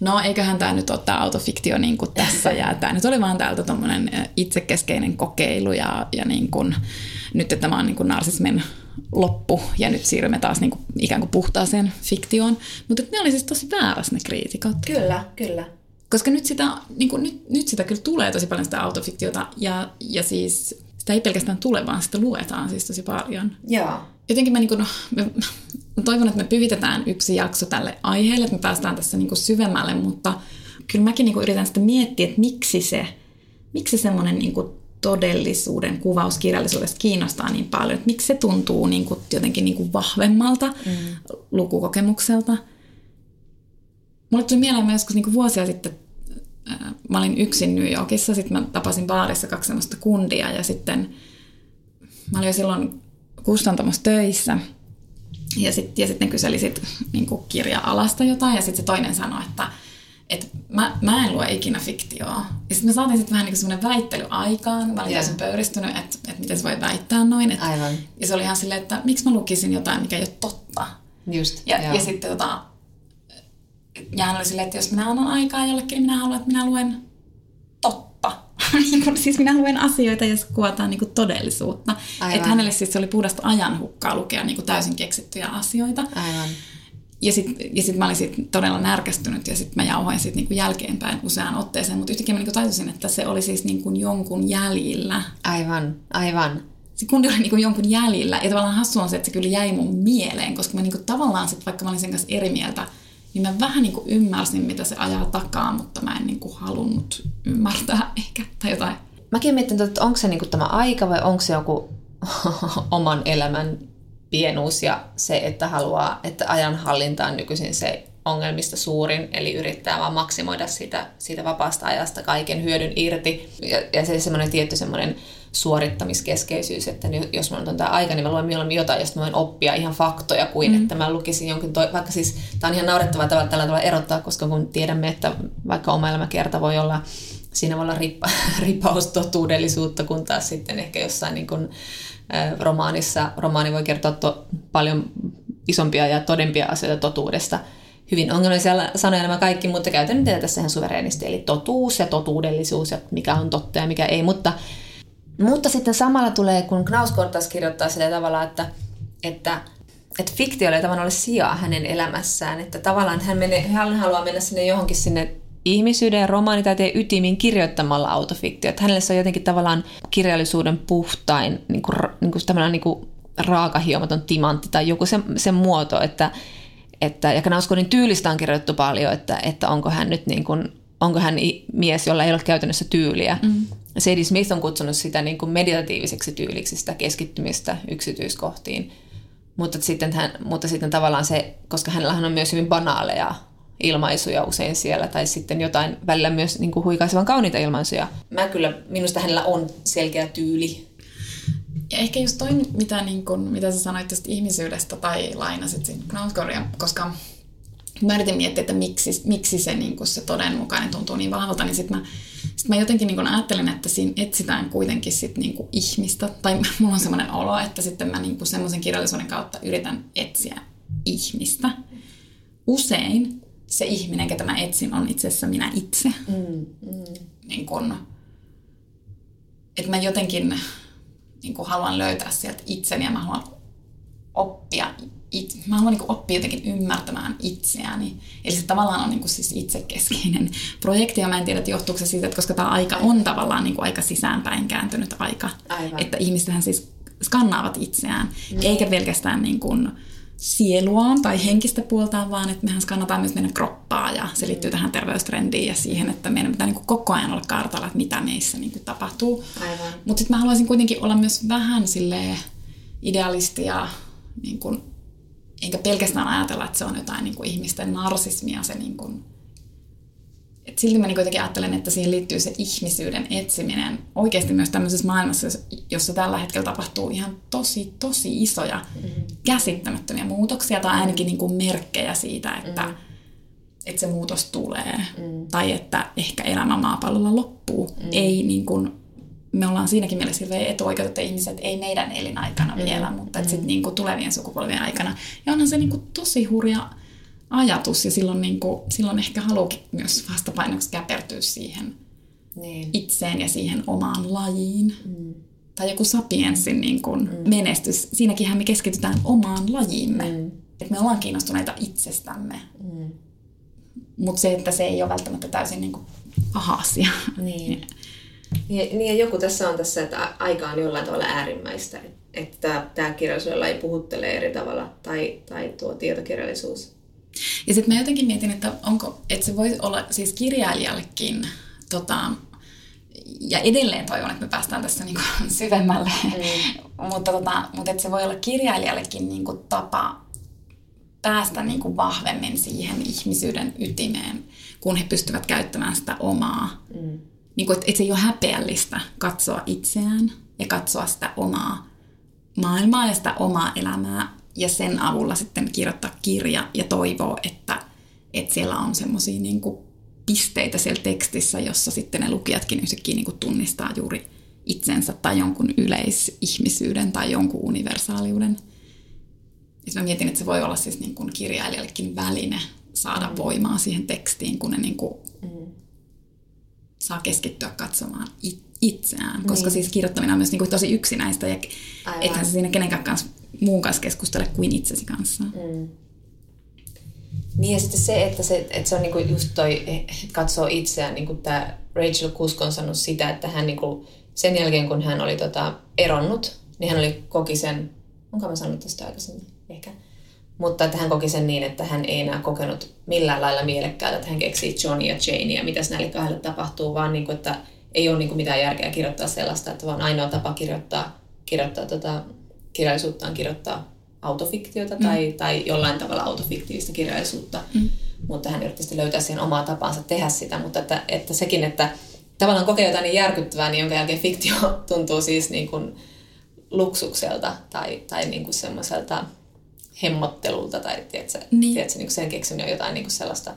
no eiköhän tämä nyt tämä autofiktio niin kuin tässä, ja tämä nyt oli vaan täältä tuommoinen itsekeskeinen kokeilu, ja, ja niin kuin, nyt että tämä on niin kuin narsismin loppu, ja nyt siirrymme taas niin kuin, ikään kuin puhtaaseen fiktioon. Mutta ne oli siis tosi väärässä ne kriitikot. Kyllä, kyllä. Koska nyt sitä, niin kuin, nyt, nyt sitä kyllä tulee tosi paljon sitä autofiktiota, ja, ja siis sitä ei pelkästään tule, vaan sitä luetaan siis tosi paljon. Joo. Jotenkin mä, niin kuin, me, mä toivon, että me pyvitetään yksi jakso tälle aiheelle, että me päästään tässä niin kuin syvemmälle, mutta kyllä mäkin niin kuin yritän sitä miettiä, että miksi se, miksi semmoinen niin kuin todellisuuden kuvaus kirjallisuudesta kiinnostaa niin paljon, että miksi se tuntuu niin kuin jotenkin niin kuin vahvemmalta mm. lukukokemukselta. Mulle tuli mieleen myös, kun niin vuosia sitten mä olin yksin New Yorkissa, sitten mä tapasin baarissa kaksi semmoista kundia ja sitten mä olin jo silloin kustantamossa töissä ja sitten ja sit ne kyseli sit, niin kirja-alasta jotain ja sitten se toinen sanoi, että et mä, mä en lue ikinä fiktioa. Ja sitten me saatiin sitten vähän niin semmoinen väittely aikaan. Mä olin täysin pöyristynyt, että, että miten se voi väittää noin. Et, Aivan. Ja se oli ihan silleen, että miksi mä lukisin jotain, mikä ei ole totta. Just, ja, ja sitten tota, ja hän oli silleen, että jos minä annan aikaa jollekin, niin minä haluan, että minä luen totta. Niin siis minä luen asioita, jos kuvataan niin todellisuutta. Että hänelle siis oli puhdasta ajanhukkaa lukea niin täysin keksittyjä asioita. Aivan. Ja sitten ja sit mä olin sit todella närkästynyt ja sitten mä jauhoin sit niinku jälkeenpäin useaan otteeseen, mutta yhtäkkiä mä niinku tajusin, että se oli siis niinku jonkun jäljillä. Aivan, aivan. Se kundi oli niinku jonkun jäljillä ja tavallaan hassu on se, että se kyllä jäi mun mieleen, koska mä niinku tavallaan sit, vaikka mä olin sen kanssa eri mieltä, niin mä vähän niin kuin ymmärsin, mitä se ajaa takaa, mutta mä en niin kuin halunnut ymmärtää ehkä tai jotain. Mäkin mietin, että onko se niin kuin tämä aika vai onko se joku oman elämän pienuus ja se, että haluaa, että ajanhallinta on nykyisin se ongelmista suurin, eli yrittää vaan maksimoida sitä, siitä vapaasta ajasta kaiken hyödyn irti. Ja, ja se semmoinen tietty semmoinen suorittamiskeskeisyys, että jos minulla on tämä aika, niin mä luen mieluummin jotain, josta mä voin oppia ihan faktoja, kuin mm. että mä lukisin jonkin, toi, vaikka siis tämä on ihan naurettavaa tavalla, tällä tavalla erottaa, koska kun tiedämme, että vaikka oma elämäkerta voi olla, siinä voi olla rippa, ripaus totuudellisuutta, kun taas sitten ehkä jossain niin kuin, äh, romaanissa, romaani voi kertoa to, paljon isompia ja todempia asioita totuudesta, hyvin ongelmallisia sanoja nämä kaikki, mutta käytän niitä tässä ihan suvereenisti, eli totuus ja totuudellisuus ja mikä on totta ja mikä ei, mutta mutta sitten samalla tulee, kun Knausgård taas kirjoittaa sillä tavalla, että, että, että fiktio ei tavallaan ole sijaa hänen elämässään, että tavallaan hän, menee, hän haluaa mennä sinne johonkin sinne ihmisyyden ja romaanitaiteen ytimiin kirjoittamalla autofiktio. Että hänelle se on jotenkin tavallaan kirjallisuuden puhtain, niin kuin, niin kuin niin kuin raakahiomaton timantti tai joku se, se muoto, että, että ja Knausgårdin tyylistä on kirjoitettu paljon, että, että onko hän nyt niin kuin, onko hän mies, jolla ei ole käytännössä tyyliä. Mm. Sadie Smith on kutsunut sitä niin kuin meditatiiviseksi tyyliksi, sitä keskittymistä yksityiskohtiin. Mutta sitten, hän, mutta sitten tavallaan se, koska hänellä on myös hyvin banaaleja ilmaisuja usein siellä, tai sitten jotain välillä myös niin kuin huikaisevan kauniita ilmaisuja. Mä kyllä, minusta hänellä on selkeä tyyli. Ja ehkä just toi, mitä, niin kun, mitä sä sanoit tästä ihmisyydestä tai lainasit siinä koska mä yritin miettiä, että miksi, miksi se, niin se todenmukainen tuntuu niin vahvalta, niin sitten mä, sit mä jotenkin niin ajattelen, että siinä etsitään kuitenkin sit niin ihmistä, tai mulla on semmoinen olo, että sitten mä niin semmoisen kirjallisuuden kautta yritän etsiä ihmistä. Usein se ihminen, ketä mä etsin, on itse asiassa minä itse. Mm, mm. Niin kun, että mä jotenkin niin haluan löytää sieltä itseni ja mä haluan oppia it, mä haluan niin oppia jotenkin ymmärtämään itseäni. Eli se tavallaan on niin kuin siis itsekeskeinen projekti, ja mä en tiedä, että johtuuko se siitä, että koska tämä aika on tavallaan niin kuin aika sisäänpäin kääntynyt aika. Aivan. Että ihmistähän siis skannaavat itseään, mm. eikä pelkästään niin kuin sieluaan tai henkistä puoltaan, vaan että mehän skannataan myös meidän kroppaa, ja se liittyy tähän terveystrendiin ja siihen, että meidän pitää niin kuin koko ajan olla kartalla, että mitä meissä niin kuin tapahtuu. Mutta sitten mä haluaisin kuitenkin olla myös vähän sille idealisti ja niin kuin enkä pelkästään ajatella, että se on jotain niin kuin ihmisten narsismia. Se niin kuin, et silti mä niin kuitenkin ajattelen, että siihen liittyy se ihmisyyden etsiminen oikeasti myös tämmöisessä maailmassa, jossa tällä hetkellä tapahtuu ihan tosi, tosi isoja, mm-hmm. käsittämättömiä muutoksia tai ainakin niin kuin merkkejä siitä, että, mm-hmm. että se muutos tulee. Mm. Tai että ehkä elämä maapallolla loppuu. Mm. Ei niin kuin, me ollaan siinäkin mielessä hirveän etuoikeutettu ihmiset, ei meidän elinaikana mm. vielä, mutta mm. sitten niin kuin tulevien sukupolvien aikana. Ja onhan se niin kuin tosi hurja ajatus ja silloin, niin kuin, silloin ehkä haluukin myös vastapainoksi käpertyä siihen niin. itseen ja siihen omaan lajiin. Mm. Tai joku sapiensin niin kuin mm. menestys. Siinäkinhän me keskitytään omaan lajiimme. Mm. Että me ollaan kiinnostuneita itsestämme. Mm. Mutta se, että se ei ole välttämättä täysin niin kuin paha asia. Niin. Niin, niin ja joku tässä on tässä, että aika on jollain tavalla äärimmäistä, että tämä kirjallisuudella ei puhuttele eri tavalla tai, tai tuo tietokirjallisuus. Ja sitten mä jotenkin mietin, että, onko, että se voi olla siis kirjailijallekin, tota, ja edelleen toivon, että me päästään tässä niinku syvemmälle, mm. mutta, tota, mutta että se voi olla kirjailijallekin niinku tapa päästä niinku vahvemmin siihen ihmisyyden ytimeen, kun he pystyvät käyttämään sitä omaa. Mm. Niinku, että, että se ei ole häpeällistä katsoa itseään ja katsoa sitä omaa maailmaa ja sitä omaa elämää ja sen avulla sitten kirjoittaa kirja ja toivoa, että, että siellä on semmoisia niin pisteitä siellä tekstissä, jossa sitten ne lukijatkin yhtäkkiä niin kuin tunnistaa juuri itsensä tai jonkun yleisihmisyyden tai jonkun universaaliuden. Ja mä mietin, että se voi olla siis niin kuin kirjailijallekin väline saada mm. voimaa siihen tekstiin, kun ne niin kuin mm. Saa keskittyä katsomaan itseään. Koska niin. siis kirjoittaminen on myös niin kuin tosi yksinäistä ja ethän se siinä kenenkään kanssa muun kanssa keskustele kuin itsesi kanssa. Mm. Niin ja sitten se, että se, että se on niinku just toi, katsoo itseään, niin kuin tämä Rachel Kusk on sanonut sitä, että hän niinku, sen jälkeen kun hän oli tota, eronnut, niin hän oli, koki sen, onko mä sanonut tästä aikaisemmin ehkä, mutta että hän koki sen niin, että hän ei enää kokenut millään lailla mielekkäältä, että hän keksii Johnny ja Jane ja mitä näille kahdelle tapahtuu, vaan niin kuin, että ei ole niin kuin mitään järkeä kirjoittaa sellaista, että vaan ainoa tapa kirjoittaa, kirjoittaa tota, kirjallisuutta on kirjoittaa autofiktiota mm. tai, tai jollain tavalla autofiktiivista kirjallisuutta. Mm. Mutta hän yritti löytää siihen omaa tapansa tehdä sitä, mutta että, että sekin, että tavallaan kokee jotain niin järkyttävää, niin jonka jälkeen fiktio tuntuu siis niin kuin luksukselta tai, tai niin kuin semmoiselta hemmottelulta tai tiedätkö, niin. tiedätkö, niin sen keksiminen on jotain niin sellaista,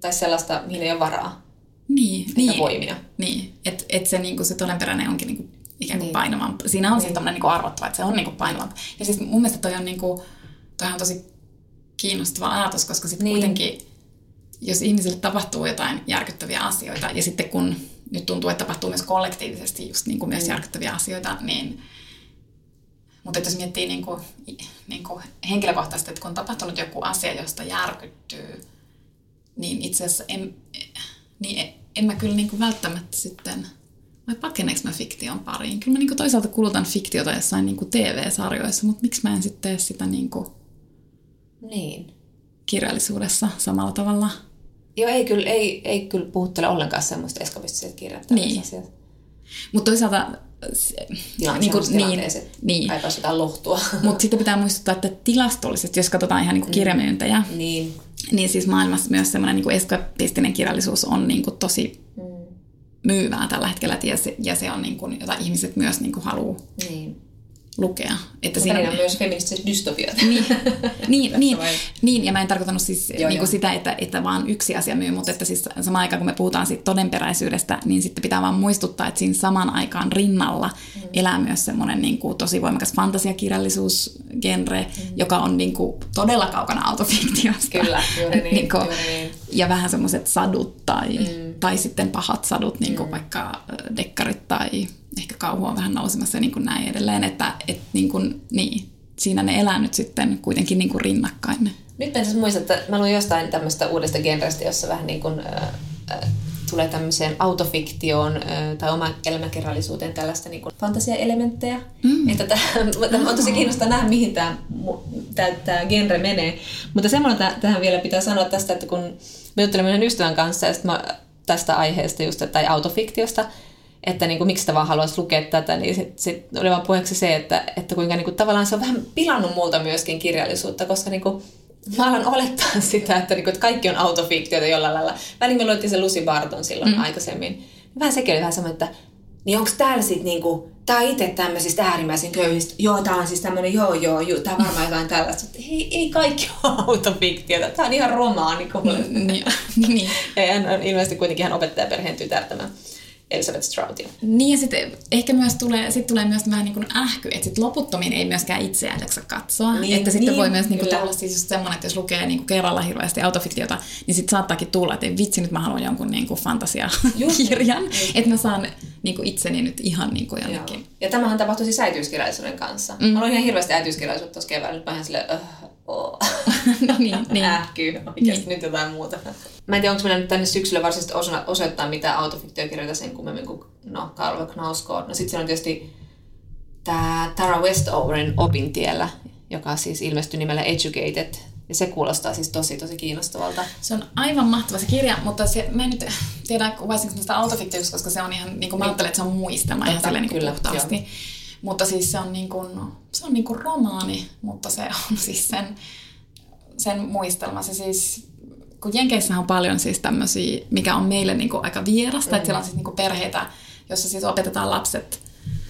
tai sellaista, mihin ei ole varaa. Niin, niin. voimia. Niin, että et se, niin se todenperäinen onkin niin kuin ikään kuin niin. painavampi. Siinä on niin. siis tämmöinen niin arvottava, että se on niin kuin painavampi. Ja siis mun mielestä toi on, niin kuin, toi on tosi kiinnostava ajatus, koska sitten niin. kuitenkin, jos ihmisille tapahtuu jotain järkyttäviä asioita, ja sitten kun nyt tuntuu, että tapahtuu myös kollektiivisesti just niin kuin myös mm. järkyttäviä asioita, niin mutta jos miettii niin kuin, niin kuin henkilökohtaisesti, että kun on tapahtunut joku asia, josta järkyttyy, niin itse asiassa en, niin en, mä kyllä niin kuin välttämättä sitten – vai pakeneeko mä fiktion pariin? Kyllä mä niin toisaalta kulutan fiktiota jossain niin TV-sarjoissa, mutta miksi mä en sitten tee sitä niin kuin niin. kirjallisuudessa samalla tavalla? Joo, ei kyllä, ei, ei kyllä puhuttele ollenkaan semmoista eskapistisesta kirjoittamista. Niin. Mutta toisaalta niin, kuin, niin, niin. kaipaisi jotain lohtua. Mutta sitten pitää muistuttaa, että tilastollisesti, jos katsotaan ihan niin kuin kirjamyyntejä, mm. niin. niin siis maailmassa myös semmoinen niin eskapistinen kirjallisuus on niin kuin tosi mm myyvää tällä hetkellä ja se, ja se on niin kuin, jota ihmiset myös niin kuin haluaa niin. Lukea. Että siinä on myös feministiset dystopiat. Niin, niin, niin, niin, ja mä en tarkoittanut siis joo, niin kuin sitä, että, että vaan yksi asia myy, mutta että siis samaan aikaan kun me puhutaan siitä todenperäisyydestä, niin sitten pitää vaan muistuttaa, että siinä saman aikaan rinnalla mm. elää myös semmoinen niin kuin tosi voimakas fantasiakirjallisuusgenre, mm. joka on niin kuin todella kaukana autofiktiosta. Kyllä, juuri niin. niin, kuin, juuri niin. Ja vähän semmoiset sadut tai... Mm tai sitten pahat sadut, niin kuin mm. vaikka dekkarit tai ehkä kauhu on vähän nousemassa ja niin kuin näin edelleen, että et niin kuin, niin, siinä ne elää nyt sitten kuitenkin niin kuin rinnakkain. Nyt en siis että mä luin jostain tämmöistä uudesta genrestä, jossa vähän niin kuin, äh, äh, tulee tämmöiseen autofiktioon äh, tai oman elämäkerrallisuuteen tällaista niin fantasiaelementtejä. Mm. Että tämä on tosi kiinnostaa nähdä, mihin tämä, genre menee. Mutta semmoinen tähän vielä pitää sanoa tästä, että kun me juttelemme ystävän kanssa ja mä tästä aiheesta just, tai autofiktiosta, että niin kuin, miksi sitä vaan haluaisi lukea tätä, niin sitten sit oli vaan puheeksi se, että, että kuinka niin kuin, tavallaan se on vähän pilannut multa myöskin kirjallisuutta, koska niin kuin, mä alan olettaa sitä, että, niin kuin, että kaikki on autofiktiota jollain lailla. Välin me luettiin se Lucy Barton silloin mm. aikaisemmin. Vähän sekin oli vähän semmoinen, että niin onko täällä sitten niinku tää on itse tämmöisistä äärimmäisen köyhistä. Joo, tää on siis tämmöinen, joo, joo, joo, tää on varmaan jotain tällaista. Että ei, ei kaikki ole autofiktiota. Tää on ihan romaani kuule. Niin, niin. Ja hän on ilmeisesti kuitenkin ihan opettajaperheen tytär tämä Elizabeth Stroudia. Niin ja sitten ehkä myös tulee, sit tulee myös vähän niin kuin ähky, että sit loputtomiin ei myöskään itseään jaksa katsoa. Niin, että sitten niin, voi myös niin kuin tulla siis just semmoinen, että jos lukee niin kuin kerralla hirveästi autofiktiota, niin sitten saattaakin tulla, että vitsi, nyt mä haluan jonkun niin kuin fantasiakirjan. Että mä saan niin kuin itseni nyt ihan niin kuin jonnekin. Joo. Ja tämähän tapahtui siis äitiyskirjallisuuden kanssa. Mm. Mä olin ihan hirveästi äitiyskirjallisuutta tuossa keväällä. Nyt mä ihan silleen, öh, oh. no niin, niin. Ähkyy oikeasti niin. nyt jotain muuta. Mä en tiedä, onko meillä nyt tänne syksyllä varsinaisesti osa- osoittaa mitään autofiktiokirjoita sen kummemmin kuin no, Karl Knausgård. No sitten siellä on tietysti tämä Tara Westoverin Opintiellä, joka siis ilmestyi nimellä Educated. Ja se kuulostaa siis tosi, tosi kiinnostavalta. Se on aivan mahtava se kirja, mutta se, mä en nyt tiedä kuvaisinko sitä autofiktioksi, koska se on ihan, niin kuin mä ajattelen, että se on muistelma ihan silleen niin kuin kyllä, puhtaasti. joo. Mutta siis se on niin kuin, se on niin kuin romaani, mutta se on siis sen, sen muistelma. Se siis, kun Jenkeissä on paljon siis tämmöisiä, mikä on meille niin kuin aika vierasta, mm. että siellä on siis niin kuin perheitä, jossa siis opetetaan lapset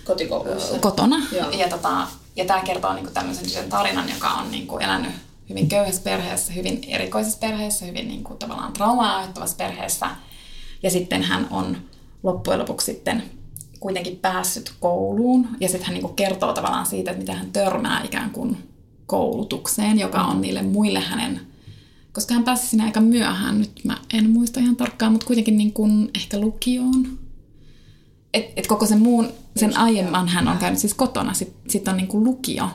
Kotikoulussa. kotona. Joo. Ja, tota, ja tämä kertoo niin kuin tämmöisen tytön tarinan, joka on niin kuin elänyt hyvin köyhässä perheessä, hyvin erikoisessa perheessä, hyvin niin kuin tavallaan traumaa aiheuttavassa perheessä. Ja sitten hän on loppujen lopuksi sitten kuitenkin päässyt kouluun. Ja sitten hän niin kuin kertoo tavallaan siitä, että mitä hän törmää ikään kuin koulutukseen, joka on niille muille hänen koska hän pääsi sinne aika myöhään, nyt mä en muista ihan tarkkaan, mutta kuitenkin niin kuin ehkä lukioon. Et, et koko sen muun, sen aiemman hän on käynyt siis kotona, sitten sit on niin kuin lukio.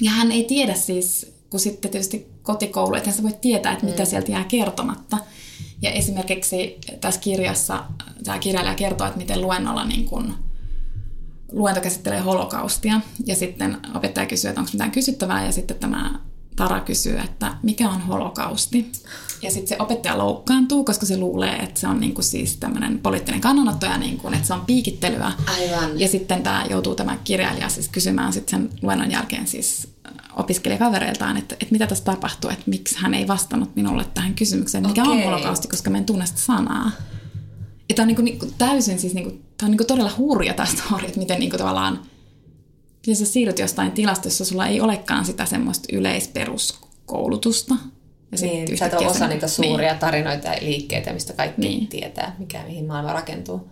Ja hän ei tiedä siis, kun sitten tietysti kotikoulu, että hän voi tietää, että mitä sieltä jää kertomatta. Ja esimerkiksi tässä kirjassa tämä kirjailija kertoo, että miten luennolla niin kuin, luento käsittelee holokaustia. Ja sitten opettaja kysyy, että onko mitään kysyttävää, ja sitten tämä Tara kysyy, että mikä on holokausti. Ja sitten se opettaja loukkaantuu, koska se luulee, että se on niinku siis tämmöinen poliittinen kannanotto ja niinku, että se on piikittelyä. Aivan. Ja sitten tämä joutuu tämä kirjailija siis kysymään sitten sen luennon jälkeen siis opiskelijakavereiltaan, että, että mitä tässä tapahtuu, että miksi hän ei vastannut minulle tähän kysymykseen, mikä on Okei. holokausti, koska mä en tunne sitä sanaa. Tämä on niinku, niinku täysin siis, niinku, tää on niinku todella hurja tämä story, että miten niinku tavallaan miten sä siirryt jostain tilasta, jossa sulla ei olekaan sitä semmoista yleisperuskoulutusta. Ja Niin, sä et ole osa se- niitä suuria tarinoita ja liikkeitä, mistä kaikki Niin. niin. tietää, mikä, mihin maailma rakentuu.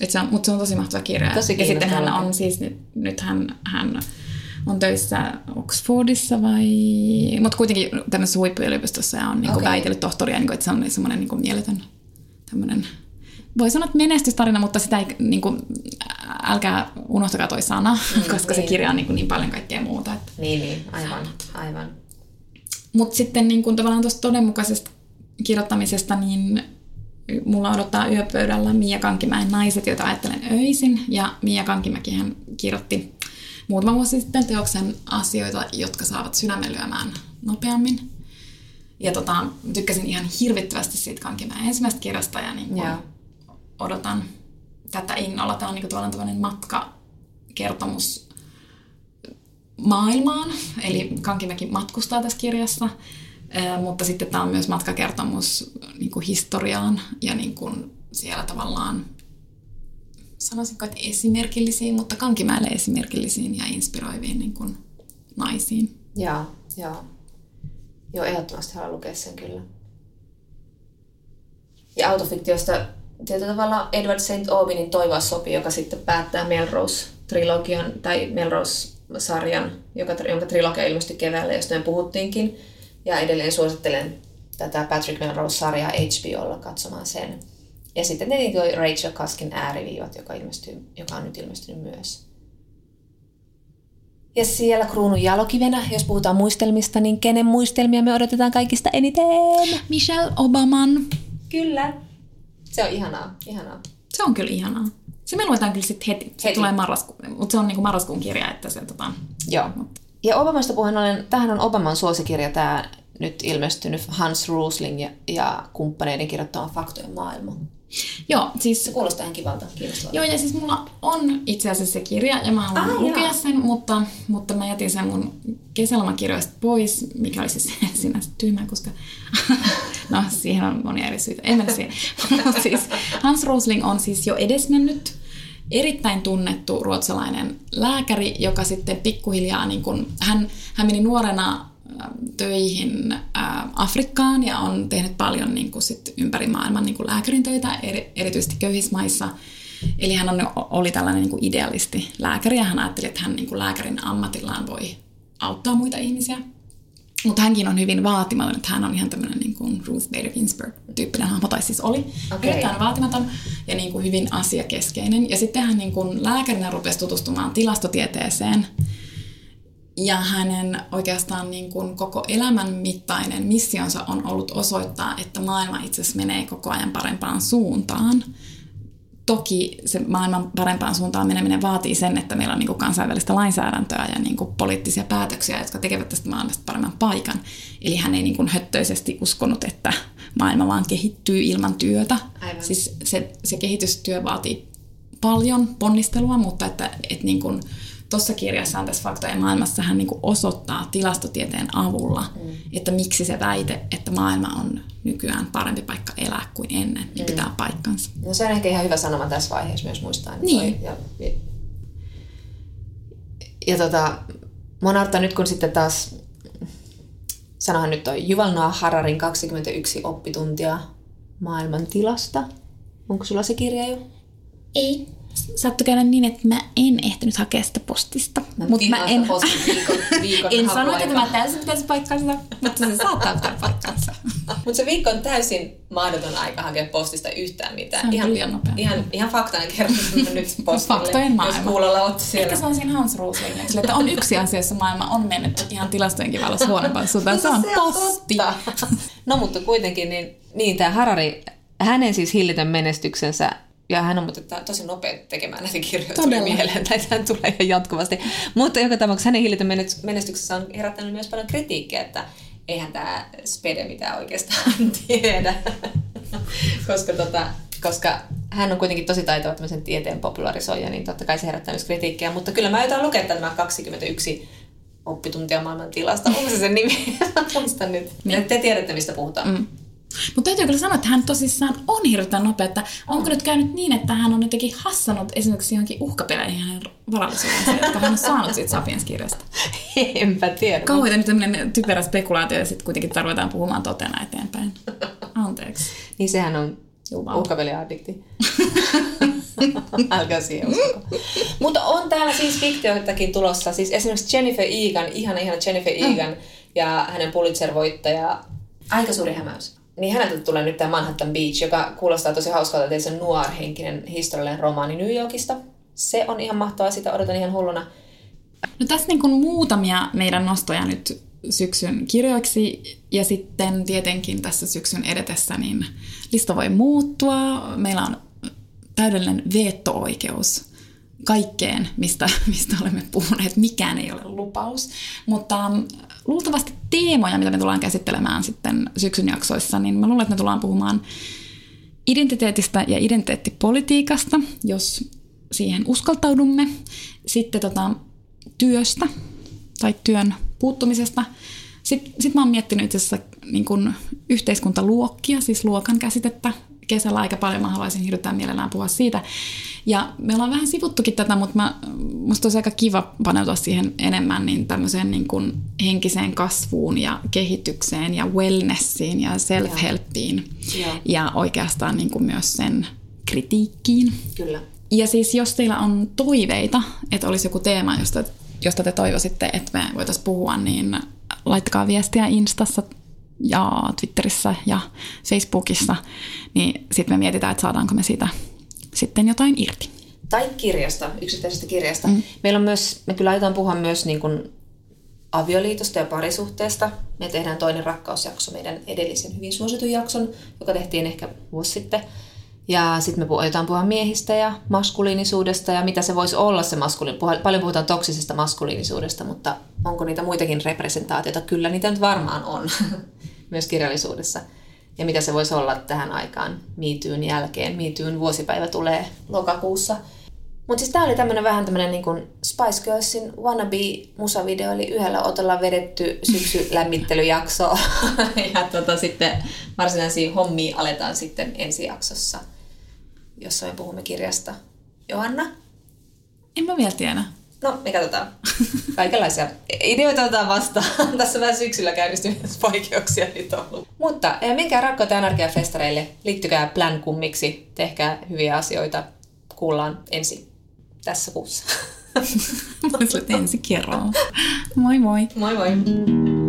Et se on, mutta se on tosi mahtava kirja. Tosi ja sitten hän on siis, nyt, nyt hän, hän on töissä Oxfordissa vai... Mutta kuitenkin tämmöisessä huippuyliopistossa ja on niinku Okei. väitellyt tohtoria, niinku, että se on semmoinen niinku mieletön tämmöinen... Voi sanoa, että menestystarina, mutta sitä ei, niinku, älkää unohtakaa toi sana, mm, koska se niin. kirja on niinku niin paljon kaikkea muuta. Että. Niin, niin, aivan, aivan. Mutta sitten niin kun tavallaan tuosta todenmukaisesta kirjoittamisesta, niin mulla odottaa yöpöydällä Mia Kankimäen naiset, joita ajattelen öisin. Ja Mia Kankimäki hän kirjoitti muutama vuosi sitten teoksen asioita, jotka saavat sydämen lyömään nopeammin. Ja tota, tykkäsin ihan hirvittävästi siitä Kankimäen ensimmäisestä kirjasta ja niin kun Joo. Odotan tätä innolla. Tämä on niin tavallaan tämmöinen matkakertomus maailmaan, eli Kankimäki matkustaa tässä kirjassa, mutta sitten tämä on myös matkakertomus niin kuin historiaan ja niin kuin siellä tavallaan sanoisinko, että esimerkillisiin, mutta Kankimäelle esimerkillisiin ja inspiroiviin niin kuin naisiin. Joo, joo. Joo, ehdottomasti haluan lukea sen kyllä. Ja autofiktiosta tietyllä tavalla Edward St. Aubinin Toivoa sopii, joka sitten päättää Melrose-trilogian tai Melrose-sarjan, joka, jonka trilogia ilmestyi keväällä, josta me puhuttiinkin. Ja edelleen suosittelen tätä Patrick Melrose-sarjaa HBOlla katsomaan sen. Ja sitten tietenkin tuo Rachel Kaskin ääriviivat, joka, ilmestyy, joka on nyt ilmestynyt myös. Ja siellä kruunun jalokivenä, jos puhutaan muistelmista, niin kenen muistelmia me odotetaan kaikista eniten? Michelle Obaman. Kyllä. Se on ihanaa, ihanaa. Se on kyllä ihanaa. Se me luetaan kyllä sitten heti. Se Heti. tulee marraskuun, mutta se on niinku marraskuun kirja, että se tota... Joo. Ja Obamasta puheen ollen, tämähän on Obaman suosikirja, tämä nyt ilmestynyt Hans Rosling ja, ja kumppaneiden kirjoittama Faktojen maailma. Joo, siis Se kuulostaa ihan kivalta, kiinnostavalta. Joo, ja siis mulla on itse asiassa se kirja, ja mä haluan Ah, lukea jaa. sen, mutta, mutta mä jätin sen mun kesälomakirjoista pois, mikä oli siis sinänsä tyhmää, koska no siihen on monia eri syitä. En mennä siihen. Mutta siis Hans Rosling on siis jo edesmennyt, erittäin tunnettu ruotsalainen lääkäri, joka sitten pikkuhiljaa, niin kun, hän, hän meni nuorena töihin Afrikkaan ja on tehnyt paljon niin kuin sit ympäri maailman niin kuin lääkärin töitä, erityisesti köyhissä maissa. Eli hän on, oli tällainen niin kuin idealisti lääkäri ja hän ajatteli, että hän niin kuin lääkärin ammatillaan voi auttaa muita ihmisiä. Mutta hänkin on hyvin vaatimaton, että hän on ihan tämmöinen niin kuin Ruth Bader Ginsburg-tyyppinen hahmo, tai siis oli. Okay. Erittäin vaatimaton ja niin kuin hyvin asiakeskeinen. Ja sitten hän niin kuin lääkärinä rupesi tutustumaan tilastotieteeseen. Ja hänen oikeastaan niin kuin koko elämän mittainen missionsa on ollut osoittaa, että maailma itse asiassa menee koko ajan parempaan suuntaan toki se maailman parempaan suuntaan meneminen vaatii sen, että meillä on niin kuin kansainvälistä lainsäädäntöä ja niin kuin poliittisia päätöksiä, jotka tekevät tästä maailmasta paremman paikan. Eli hän ei niin kuin höttöisesti uskonut, että maailma vaan kehittyy ilman työtä. Aivan. Siis se, se kehitystyö vaatii paljon ponnistelua, mutta että, että niin kuin, tuossa kirjassaan tässä faktojen maailmassa hän niin osoittaa tilastotieteen avulla, mm. että miksi se väite, että maailma on nykyään parempi paikka elää kuin ennen, niin mm. pitää paikkansa. No se on ehkä ihan hyvä sanoma tässä vaiheessa myös muistaa. Niin. Toi, ja, ja, ja tota, Monarta nyt kun sitten taas, sanohan nyt toi Yuval Noah Hararin 21 oppituntia maailman tilasta. Onko sulla se kirja jo? Ei saattoi käydä niin, että mä en ehtinyt hakea sitä postista. Mä mutta mä en, viikon, viikon en sano, että mä täysin pitäisi paikkansa, mutta se saattaa pitää paikkansa. mutta se viikko on täysin mahdoton aika hakea postista yhtään mitään. Se ihan, nopea. Ihan, ihan faktainen kerran nyt postille. Faktojen maailma. Jos kuulolla otti siellä. Ehkä se on siinä Hans Roslingeksille, että on yksi asia, jossa maailma on mennyt ihan tilastojenkin valossa huonompaan suuntaan. Se on posti. no mutta kuitenkin, niin, niin tämä Harari, hänen siis hillitön menestyksensä ja hän on mutta tosi nopea tekemään näitä kirjoja. Todella. Tuli mieleen, näitä tulee ihan jatkuvasti. Mutta joka tapauksessa hänen hillitön menestyksessä on herättänyt myös paljon kritiikkiä, että eihän tämä Spede mitään oikeastaan tiedä. koska, tota, koska hän on kuitenkin tosi taitava tämmöisen tieteen popularisoija, niin totta kai se herättää myös kritiikkiä. Mutta kyllä mä aion lukea nämä 21 oppituntia maailman tilasta. Onko se sen nimi? Muistan nyt. Niin. Te tiedätte, mistä puhutaan. Mm. Mutta täytyy kyllä sanoa, että hän tosissaan on hirveän nopea. Että onko nyt käynyt niin, että hän on jotenkin hassannut esimerkiksi johonkin uhkapeleihin hänen varallisuudensa, jotka hän on saanut siitä Sapiens-kirjasta? Enpä tiedä. Kauheita nyt tämmöinen typerä spekulaatio ja sitten kuitenkin tarvitaan puhumaan totena eteenpäin. Anteeksi. niin sehän on uhkapeliaddikti. Älkää siihen usko. Mutta on täällä siis fiktioitakin tulossa. Siis esimerkiksi Jennifer Egan, ihan ihan Jennifer Egan mm. ja hänen Pulitzer-voittaja. Aika suuri hämäys niin häneltä tulee nyt tämä Manhattan Beach, joka kuulostaa tosi hauskalta, että se nuorhenkinen historiallinen romaani New Yorkista. Se on ihan mahtavaa, sitä odotan ihan hulluna. No tässä niin kuin muutamia meidän nostoja nyt syksyn kirjoiksi ja sitten tietenkin tässä syksyn edetessä niin lista voi muuttua. Meillä on täydellinen veto-oikeus kaikkeen, mistä, mistä olemme puhuneet. Mikään ei ole lupaus. Mutta luultavasti teemoja, mitä me tullaan käsittelemään sitten syksyn jaksoissa, niin mä luulen, että me tullaan puhumaan identiteetistä ja identiteettipolitiikasta, jos siihen uskaltaudumme. Sitten tota, työstä tai työn puuttumisesta. Sitten sit mä oon miettinyt itse asiassa niin kun yhteiskuntaluokkia, siis luokan käsitettä. Kesällä aika paljon mä haluaisin hirveän mielellään puhua siitä. Ja me ollaan vähän sivuttukin tätä, mutta mä, musta olisi aika kiva paneutua siihen enemmän niin tämmöiseen niin kuin henkiseen kasvuun ja kehitykseen ja wellnessiin ja self-helpiin. Ja, ja oikeastaan niin kuin myös sen kritiikkiin. Kyllä. Ja siis jos teillä on toiveita, että olisi joku teema, josta, josta te toivoisitte, että me voitaisiin puhua, niin laittakaa viestiä Instassa ja Twitterissä ja Facebookissa, niin sitten me mietitään, että saadaanko me siitä sitten jotain irti. Tai kirjasta, yksittäisestä kirjasta. Mm. Meillä on myös, me kyllä aiotaan puhua myös niin kuin avioliitosta ja parisuhteesta. Me tehdään toinen rakkausjakso meidän edellisen hyvin suositun jakson, joka tehtiin ehkä vuosi sitten. Ja sitten me aiotaan puhua miehistä ja maskuliinisuudesta ja mitä se voisi olla se maskuliin. Paljon puhutaan toksisesta maskuliinisuudesta, mutta onko niitä muitakin representaatioita? Kyllä niitä nyt varmaan on myös kirjallisuudessa ja mitä se voisi olla tähän aikaan miityyn jälkeen. Miityyn vuosipäivä tulee lokakuussa. Mutta siis tää oli tämmönen vähän tämmönen niin kuin Spice Girlsin wannabe musavideo, eli yhdellä otolla vedetty syksylämmittelyjakso. ja tota, sitten varsinaisia hommia aletaan sitten ensi jaksossa, jossa me puhumme kirjasta. Johanna? En mä vielä tiedä. No, me katsotaan. Kaikenlaisia ideoita otetaan vastaan. Tässä vähän syksyllä käynnistynyt vaikeuksia nyt ollut. Mutta eh, menkää rakkautta energiafestareille. Liittykää plan kummiksi. Tehkää hyviä asioita. Kuullaan ensi tässä kuussa. Mä ensi kerralla. Moi moi. Moi moi.